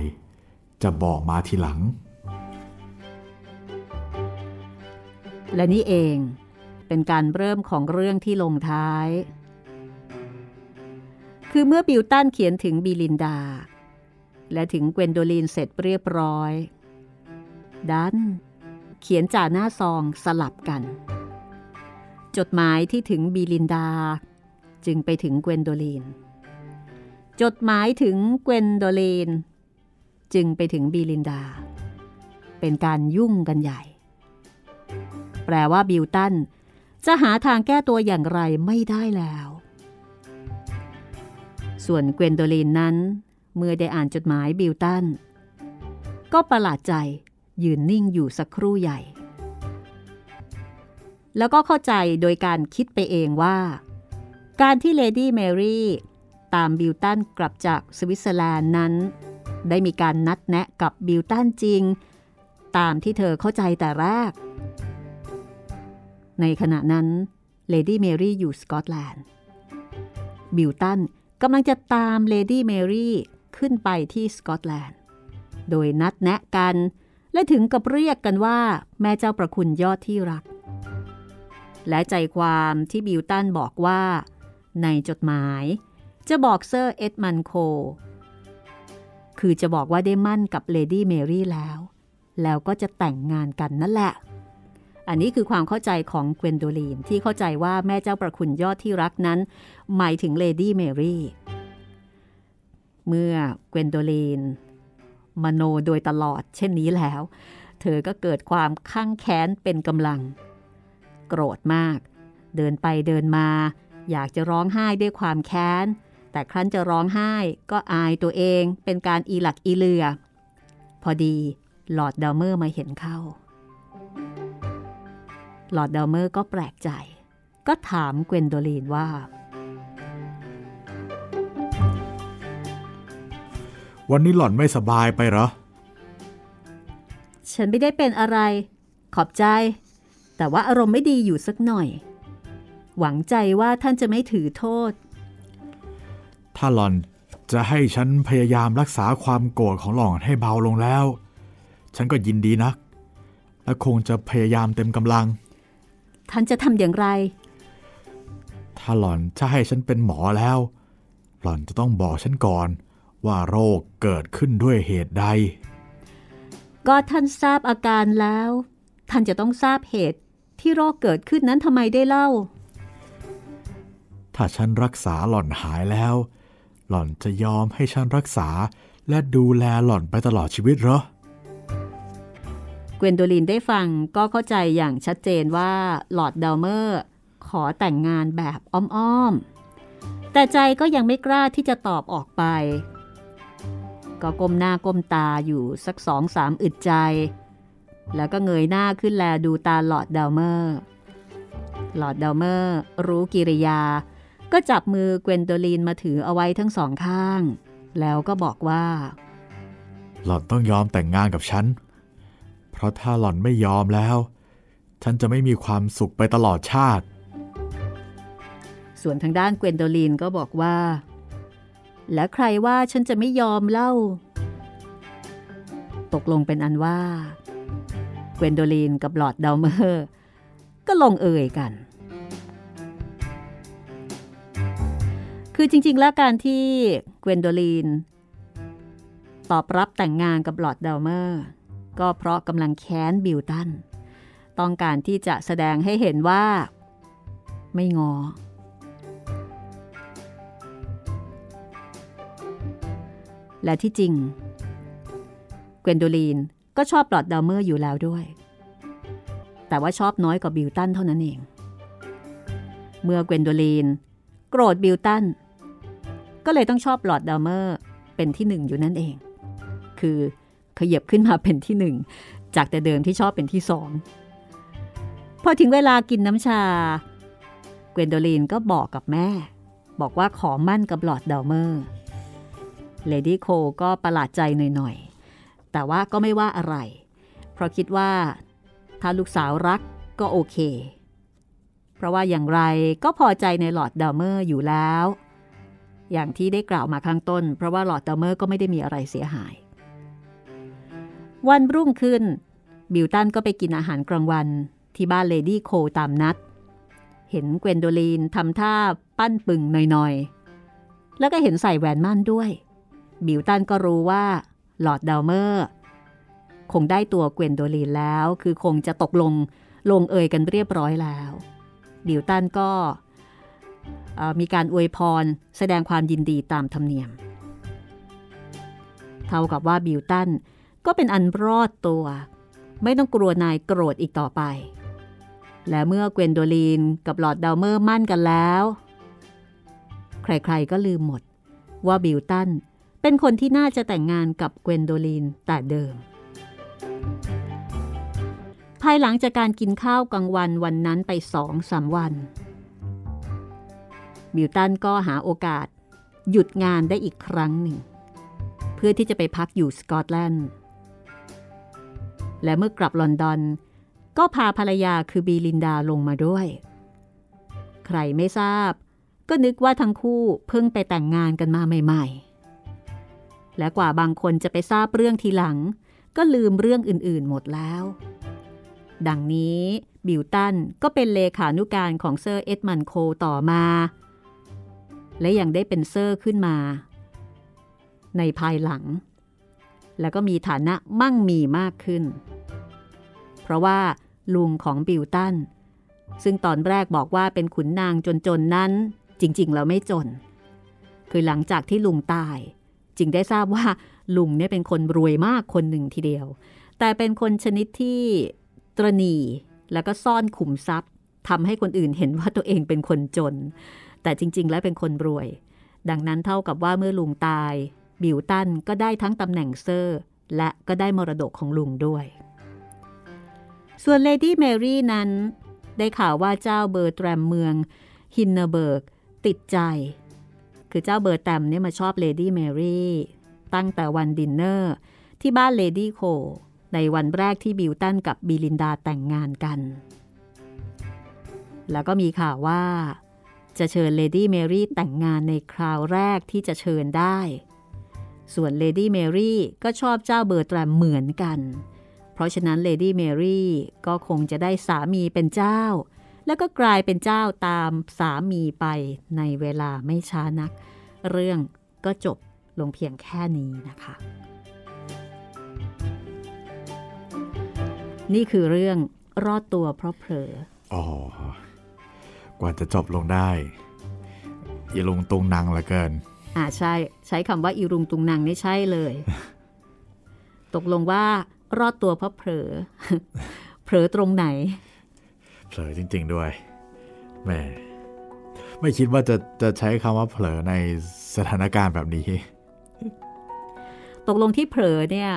Speaker 1: จะบอกมาทีหลัง
Speaker 2: และนี่เองเป็นการเริ่มของเรื่องที่ลงท้าย คือเมื่อบิวตันเขียนถึงบีลินดา และถึงเกวนโดลินเสร็จเรียบร้อย ดัน เขียนจ่าหน้าซองสลับกัน จดหมายที่ถึงบีลินดา จึงไปถึงเกวนโดลิน จดหมายถึงเกวนโดลิน จึงไปถึงบีลินดา เป็นการยุ่งกันใหญ่ แปลว่าบิวตันจะหาทางแก้ตัวอย่างไรไม่ได้แล้ว ส่วนเกวนโดลินนั้น เมื่อได้อ่านจดหมายบิวตัน ก็ประหลาดใจยืนนิ่งอยู่สักครู่ใหญ่ แล้วก็เข้าใจโดยการคิดไปเองว่า การที่เลดี้แมรี่ตามบิวตันกลับจากสวิตเซอร์แลนด์นั้น ได้มีการนัดแนะกับบิวตันจริง ตามที่เธอเข้าใจแต่แรก ในขณะนั้นเลดี้เมรี่อยู่สกอตแลนด์ บิวตันกำลังจะตามเลดี้เมรี่ขึ้นไปที่สกอตแลนด์ โดยนัดแนะกัน และถึงกับเรียกกันว่าแม่เจ้าประคุณยอดที่รัก และใจความที่บิวตันบอกว่า ในจดหมายจะบอกเซอร์เอ็ดมันด์โค คือจะบอกว่าได้หมั้นกับเลดี้เมรี่แล้ว แล้วก็จะแต่งงานกันนั่นแหละ อันนี้คือความเข้าใจของเกวนโดลีนที่เข้าใจว่าแม่เจ้าประคุณยอดที่รักนั้น หมายถึงเลดี้เมรี่เมื่อเกวนโดลีนมโนโดยตลอดเช่นนี้แล้ว เธอก็เกิดความคั่งแค้นเป็นกำลัง โกรธมาก เดินไปเดินมา อยากจะร้องไห้ด้วยความแค้น แต่ครั้นจะร้องไห้ก็อายตัวเองเป็นการอีหลักอีเลือ พอดีหลอดดาวเมอร์มาเห็นเข้า ลอดดาวเมอร์ก็แปลกใจ ก็ถามเกวนโดลีนว่า
Speaker 1: วันนี้หล่อนไม่สบายไปเหรอ
Speaker 2: ฉันไม่ได้เป็นอะไร ขอบใจ แต่ว่าอารมณ์ไม่ดีอยู่สักหน่อย หวังใจว่าท่านจะไม่ถือโทษ
Speaker 1: ทถ้าหล่อนจะให้ฉันพยายามรักษาความโกรธของหล่อนให้เบาลงแล้ว ฉันก็ยินดีนัก และคงจะพยายามเต็มกำลัง
Speaker 2: ท่านจะทำอย่างไร
Speaker 1: ถ้าหล่อนจะให้ฉันเป็นหมอแล้ว หล่อนจะต้องบอกฉันก่อน ว่าโรคเกิดขึ้นด้วยเหตุใด
Speaker 2: ก็ท่านทราบอาการแล้ว ท่านจะต้องทราบเหตุที่โรคเกิดขึ้นนั้นทำไมได้เล่า
Speaker 1: ถ้าฉันรักษาหล่อนหายแล้ว หล่อนจะยอมให้ฉันรักษาและดูแลหล่อนไปตลอดชีวิตเหรอ
Speaker 2: เกวนโดลินได้ฟังก็เข้าใจอย่างชัดเจนว่าลอร์ดเดลเมอร์ขอแต่งงานแบบอ้อมๆ แต่ใจก็ยังไม่กล้าที่จะตอบออกไป ก็ก้มหน้าก้มตาอยู่สักสองสามอึดใจ แล้วก็เงยหน้าขึ้นแลดูตาหลอร์ดเดลเมอร์ หลอร์ดเดลเมอร์รู้กิริยา ก็จับมือเกวนโดลินมาถือเอาไว้ทั้งสองข้าง แล้วก็บอกว่า
Speaker 1: หล่อนต้องยอมแต่งงานกับฉัน เพราะถ้าหล่อนไม่ยอมแล้ว ฉันจะไม่มีความสุขไปตลอดชาติ
Speaker 2: ส่วนทางด้านเกวนโดลินก็บอกว่า และใครว่าฉันจะไม่ยอมเล่า ตกลงเป็นอันว่า เกวนโดลินกับหลอดเดลเมอร์ก็ลงเอ่ยกัน คือจริง ๆ แล้วการที่เกวนโดลินตอบรับแต่งงานกับหลอดเดลเมอร์ ก็เพราะกำลังแค้นบิวตัน ต้องการที่จะแสดงให้เห็นว่า ไม่งอ และที่จริง เกวนโดลีนก็ชอบลอร์ดเดลเมอร์อยู่แล้วด้วย แต่ว่าชอบน้อยกว่าบิลตันเท่านั้นเอง เมื่อเกวนโดลีน โกรธบิลตัน ก็เลยต้องชอบลอร์ดเดลเมอร์เป็นที่หนึ่งอยู่นั่นเอง คือ ขยับขึ้นมาเป็นที่หนึ่งจากแต่เดิมที่ชอบเป็นที่สองพอถึงเวลากินน้ำชา เกวนโดลีนก็บอกกับแม่ บอกว่าขอหมั้นกับลอร์ดดาวเมอร์เลดี้โคก็ประหลาดใจหน่อยๆ แต่ว่าก็ไม่ว่าอะไร เพราะคิดว่าถ้าลูกสาวรักก็โอเค เพราะว่าอย่างไรก็พอใจในลอร์ดดาวเมอร์อยู่แล้ว อย่างที่ได้กล่าวมาข้างต้น เพราะว่าลอร์ดดาวเมอร์ก็ไม่ได้มีอะไรเสียหาย วันรุ่งขึ้น บิวตันก็ไปกินอาหารกลางวัน ที่บ้านเลดี้โคตามนัด เห็นเกวนโดลีนทำท่าปั้นปึ่งหน่อยๆ แล้วก็เห็นใส่แหวนหมั้นด้วย บิวตันก็รู้ว่าลอร์ดดาวเมอร์ คงได้ตัวเกวนโดลีนแล้ว คือคงจะตกลงลงเอยกันเรียบร้อยแล้ว บิวตันก็มีการอวยพรแสดงความยินดีตามธรรมเนียม เท่ากับว่าบิวตัน ก็เป็นอันรอดตัว ไม่ต้องกลัวนายโกรธอีกต่อไป และเมื่อเกวนโดลีนกับลอร์ดดาวเมอร์หมั้นกันแล้ว ใครๆก็ลืมหมดว่าบิวตันเป็นคนที่น่าจะแต่งงานกับเกวนโดลีนแต่เดิม ภายหลังจากการกินข้าวกลางวันวันนั้นไปสองสาวัน บิวตันก็หาโอกาสหยุดงานได้อีกครั้งหนึ่ง เพื่อที่จะไปพักอยู่สกอตแลนด์ และเมื่อกลับลอนดอน ก็พาภรรยาคือบีลินดาลงมาด้วย ใครไม่ทราบ ก็นึกว่าทั้งคู่เพิ่งไปแต่งงานกันมาใหม่ ๆ และกว่าบางคนจะไปทราบเรื่องทีหลัง ก็ลืมเรื่องอื่นๆหมดแล้ว ดังนี้บิวตันก็เป็นเลขานุการของเซอร์เอ็ดมันโคต่อมา และยังได้เป็นเซอร์ขึ้นมา ในภายหลัง แล้วก็มีฐานะมั่งมีมากขึ้น เพราะว่าลุงของบิวตัน ซึ่งตอนแรกบอกว่าเป็นขุนนางจนๆนั้น จริงๆ แล้วไม่จน คือหลังจากที่ลุงตาย จึงได้ทราบว่าลุงเนี่ยเป็นคนรวยมากคนหนึ่งทีเดียว แต่เป็นคนชนิดที่ตระหนี่แล้วก็ซ่อนขุมทรัพย์ทำให้คนอื่นเห็นว่าตัวเองเป็นคนจน แต่จริง ๆ แล้วเป็นคนรวย ดังนั้นเท่ากับว่าเมื่อลุงตาย บิวตันก็ได้ทั้งตำแหน่งเซอร์ และก็ได้มรดกของลุงด้วย ส่วนเลดี้แมรี่นั้น ได้ข่าวว่าเจ้าเบอร์แตรมเมืองฮินเนเบิร์กติดใจ คือเจ้าเบอร์แตรมเนี่ยมาชอบเลดี้แมรี่ตั้งแต่วันดินเนอร์ที่บ้านเลดี้โค ในวันแรกที่บิวตันกับบิลินดาแต่งงานกัน แล้วก็มีข่าวว่า จะเชิญเลดี้แมรี่แต่งงานในคราวแรกที่จะเชิญได้ ส่วนเลดี้แมรี่ก็ชอบเจ้าเบอร์แตรมเหมือนกัน เพราะฉะนั้นเลดี้แมรี่ก็คงจะได้สามีเป็นเจ้า แล้วก็กลายเป็นเจ้าตามสามีไปในเวลาไม่ช้านัก เรื่องก็จบลงเพียงแค่นี้นะคะ นี่คือเรื่องรอดตัวเพราะเผลอ
Speaker 1: อ๋อ กว่าจะจบลงได้อีลุงตุงนางลือเกิน
Speaker 2: อ่าใช่ใช้คำว่าอีรุงตุงนางนี่ใช่เลย ตกลงว่ารอดตัวเพราะเผลอเผลอตรงไหน
Speaker 1: เผลอจริง ๆด้วยแหมไม่คิดว่าจะจะใช้คำว่าเผลอในสถานการณ์แบบนี้
Speaker 2: ตกลงที่เผลอเนี่ย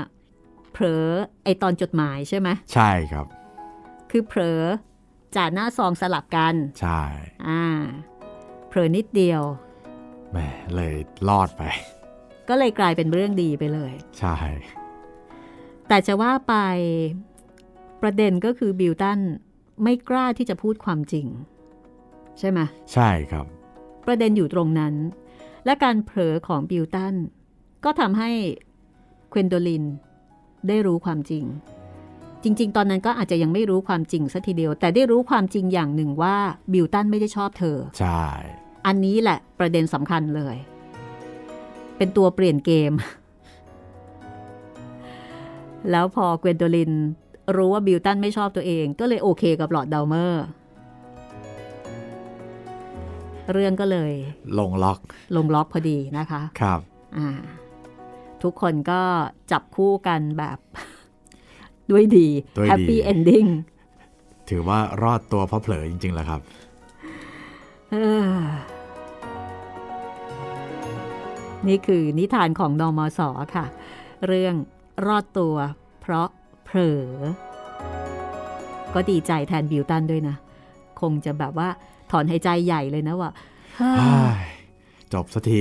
Speaker 2: เผลอไอตอนจดหมายใช่ไหม
Speaker 1: ใช่ครับ
Speaker 2: คือเผลอจ่าหน้าซองสลับกัน
Speaker 1: ใช่
Speaker 2: อ่าเผลอนิดเดียว
Speaker 1: แหมเลยรอดไป
Speaker 2: ก็เลยกลายเป็นเรื่องดีไปเลย
Speaker 1: ใช่
Speaker 2: แต่จะว่าไปประเด็นก็คือบิลตันไม่กล้าที่จะพูดความจริง ใช่ไหม
Speaker 1: ใช่ครับ
Speaker 2: ประเด็นอยู่ตรงนั้น และการเผลอของบิลตันก็ทำให้เควนโดลินได้รู้ความจริง จริง ๆ ตอนนั้นก็อาจจะยังไม่รู้ความจริงสัทีเดียว แต่ได้รู้ความจริงอย่างหนึ่งว่าบิวตันไม่ได้ชอบเธอ
Speaker 1: ใช่
Speaker 2: อันนี้แหละประเด็นสำคัญเลย เป็นตัวเปลี่ยนเกม แล้วพอเกวนโดลีนรู้ว่าบิวตันไม่ชอบตัวเองก็เลยโอเคกับลอร์ดดาวเมอร์ เรื่องก็เลย
Speaker 1: ลงล็อก
Speaker 2: ลงล็อกพอดีนะคะ
Speaker 1: ครับ
Speaker 2: อ่า ทุกคนก็จับคู่กันแบบ ด้วยดี
Speaker 1: ด้วยดี
Speaker 2: แฮปปี้เอนดิ้ง
Speaker 1: ถือว่ารอดตัวเพราะเผลอจริงๆแหละครับ
Speaker 2: นี่คือนิทานของนอมสอค่ะ เรื่องรอดตัวเพราะเผลอ ก็ดีใจแทนบิวตันด้วยนะ คงจะแบบว่าถอนหายใจใหญ่เลยนะว่า
Speaker 1: จบสักที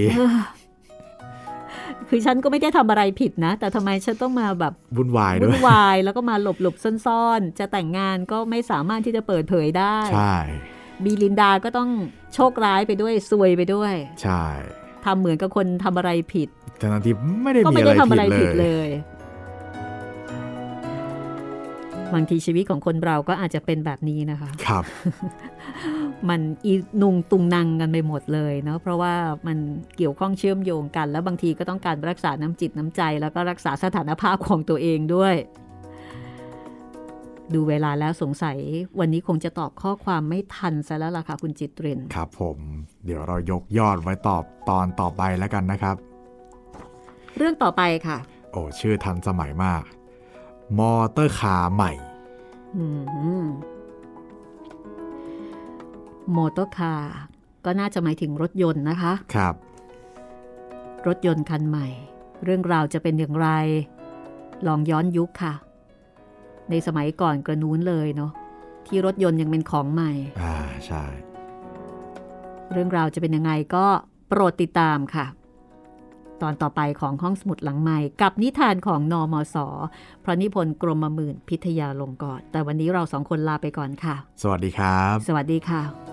Speaker 2: คือฉันก็ไม่ได้ทำอะไรผิดนะ แต่ทำไมฉันต้องมาแบบ
Speaker 1: วุ่นวายด้
Speaker 2: วุ่
Speaker 1: วนย
Speaker 2: วายแล้วก็มาหลบหลบๆซ่อนๆ จะแต่งงานก็ไม่สามารถที่จะเปิดเผยได้
Speaker 1: ใช่
Speaker 2: บีลินดาก็ต้องโชคร้ายไปด้วยซวยไปด้วย
Speaker 1: ใช่
Speaker 2: ทำเหมือนกับคนทำอะไรผิด
Speaker 1: แต่ทันทีไม่ได้
Speaker 2: ก็
Speaker 1: มี
Speaker 2: ไม่
Speaker 1: อะไร
Speaker 2: ได้ทำอะไร
Speaker 1: ผิ
Speaker 2: ผิ
Speaker 1: ด
Speaker 2: ด
Speaker 1: เล
Speaker 2: เลยยบางทีชีวิตของคนเราก็อาจจะเป็นแบบนี้นะคะ
Speaker 1: ครับ
Speaker 2: มันอีนุงตุงนังกันไปหมดเลยเนาะ เพราะว่ามันเกี่ยวข้องเชื่อมโยงกัน แล้วบางทีก็ต้องการรักษาน้ำจิตน้ำใจ แล้วก็รักษาสถานภาพของตัวเองด้วย ดูเวลาแล้วสงสัย วันนี้คงจะตอบข้อความไม่ทันซะแล้วล่ะค่ะคุณจิตริน
Speaker 1: ครับผม เดี๋ยวเรายกยอดไว้ตอบตอนต่อไปแล้วกันนะครับ
Speaker 2: เรื่องต่อไปค่ะ
Speaker 1: โอ้ชื่อทันสมัยมาก motor car ใหม่
Speaker 2: อืมmotor car ก็น่าจะหมายถึงรถยนต์นะคะ
Speaker 1: ครับ
Speaker 2: รถยนต์คันใหม่ เรื่องราวจะเป็นอย่างไร ลองย้อนยุคค่ะ ในสมัยก่อนกระนู้นเลยเนาะที่รถยนต์ยังเป็นของใหม่
Speaker 1: อ่าใช่
Speaker 2: เรื่องราวจะเป็นยังไงก็โปรดติดตามค่ะ ตอนต่อไปของห้องสมุดหลังใหม่ กับนิทานของนอมศพระนิพนธ์กรมหมื่นพิทยาลงกรณ์แต่วันนี้เราสองคนลาไปก่อนค่ะ
Speaker 1: สวัสดีครับ
Speaker 2: สวัสดีค่ะ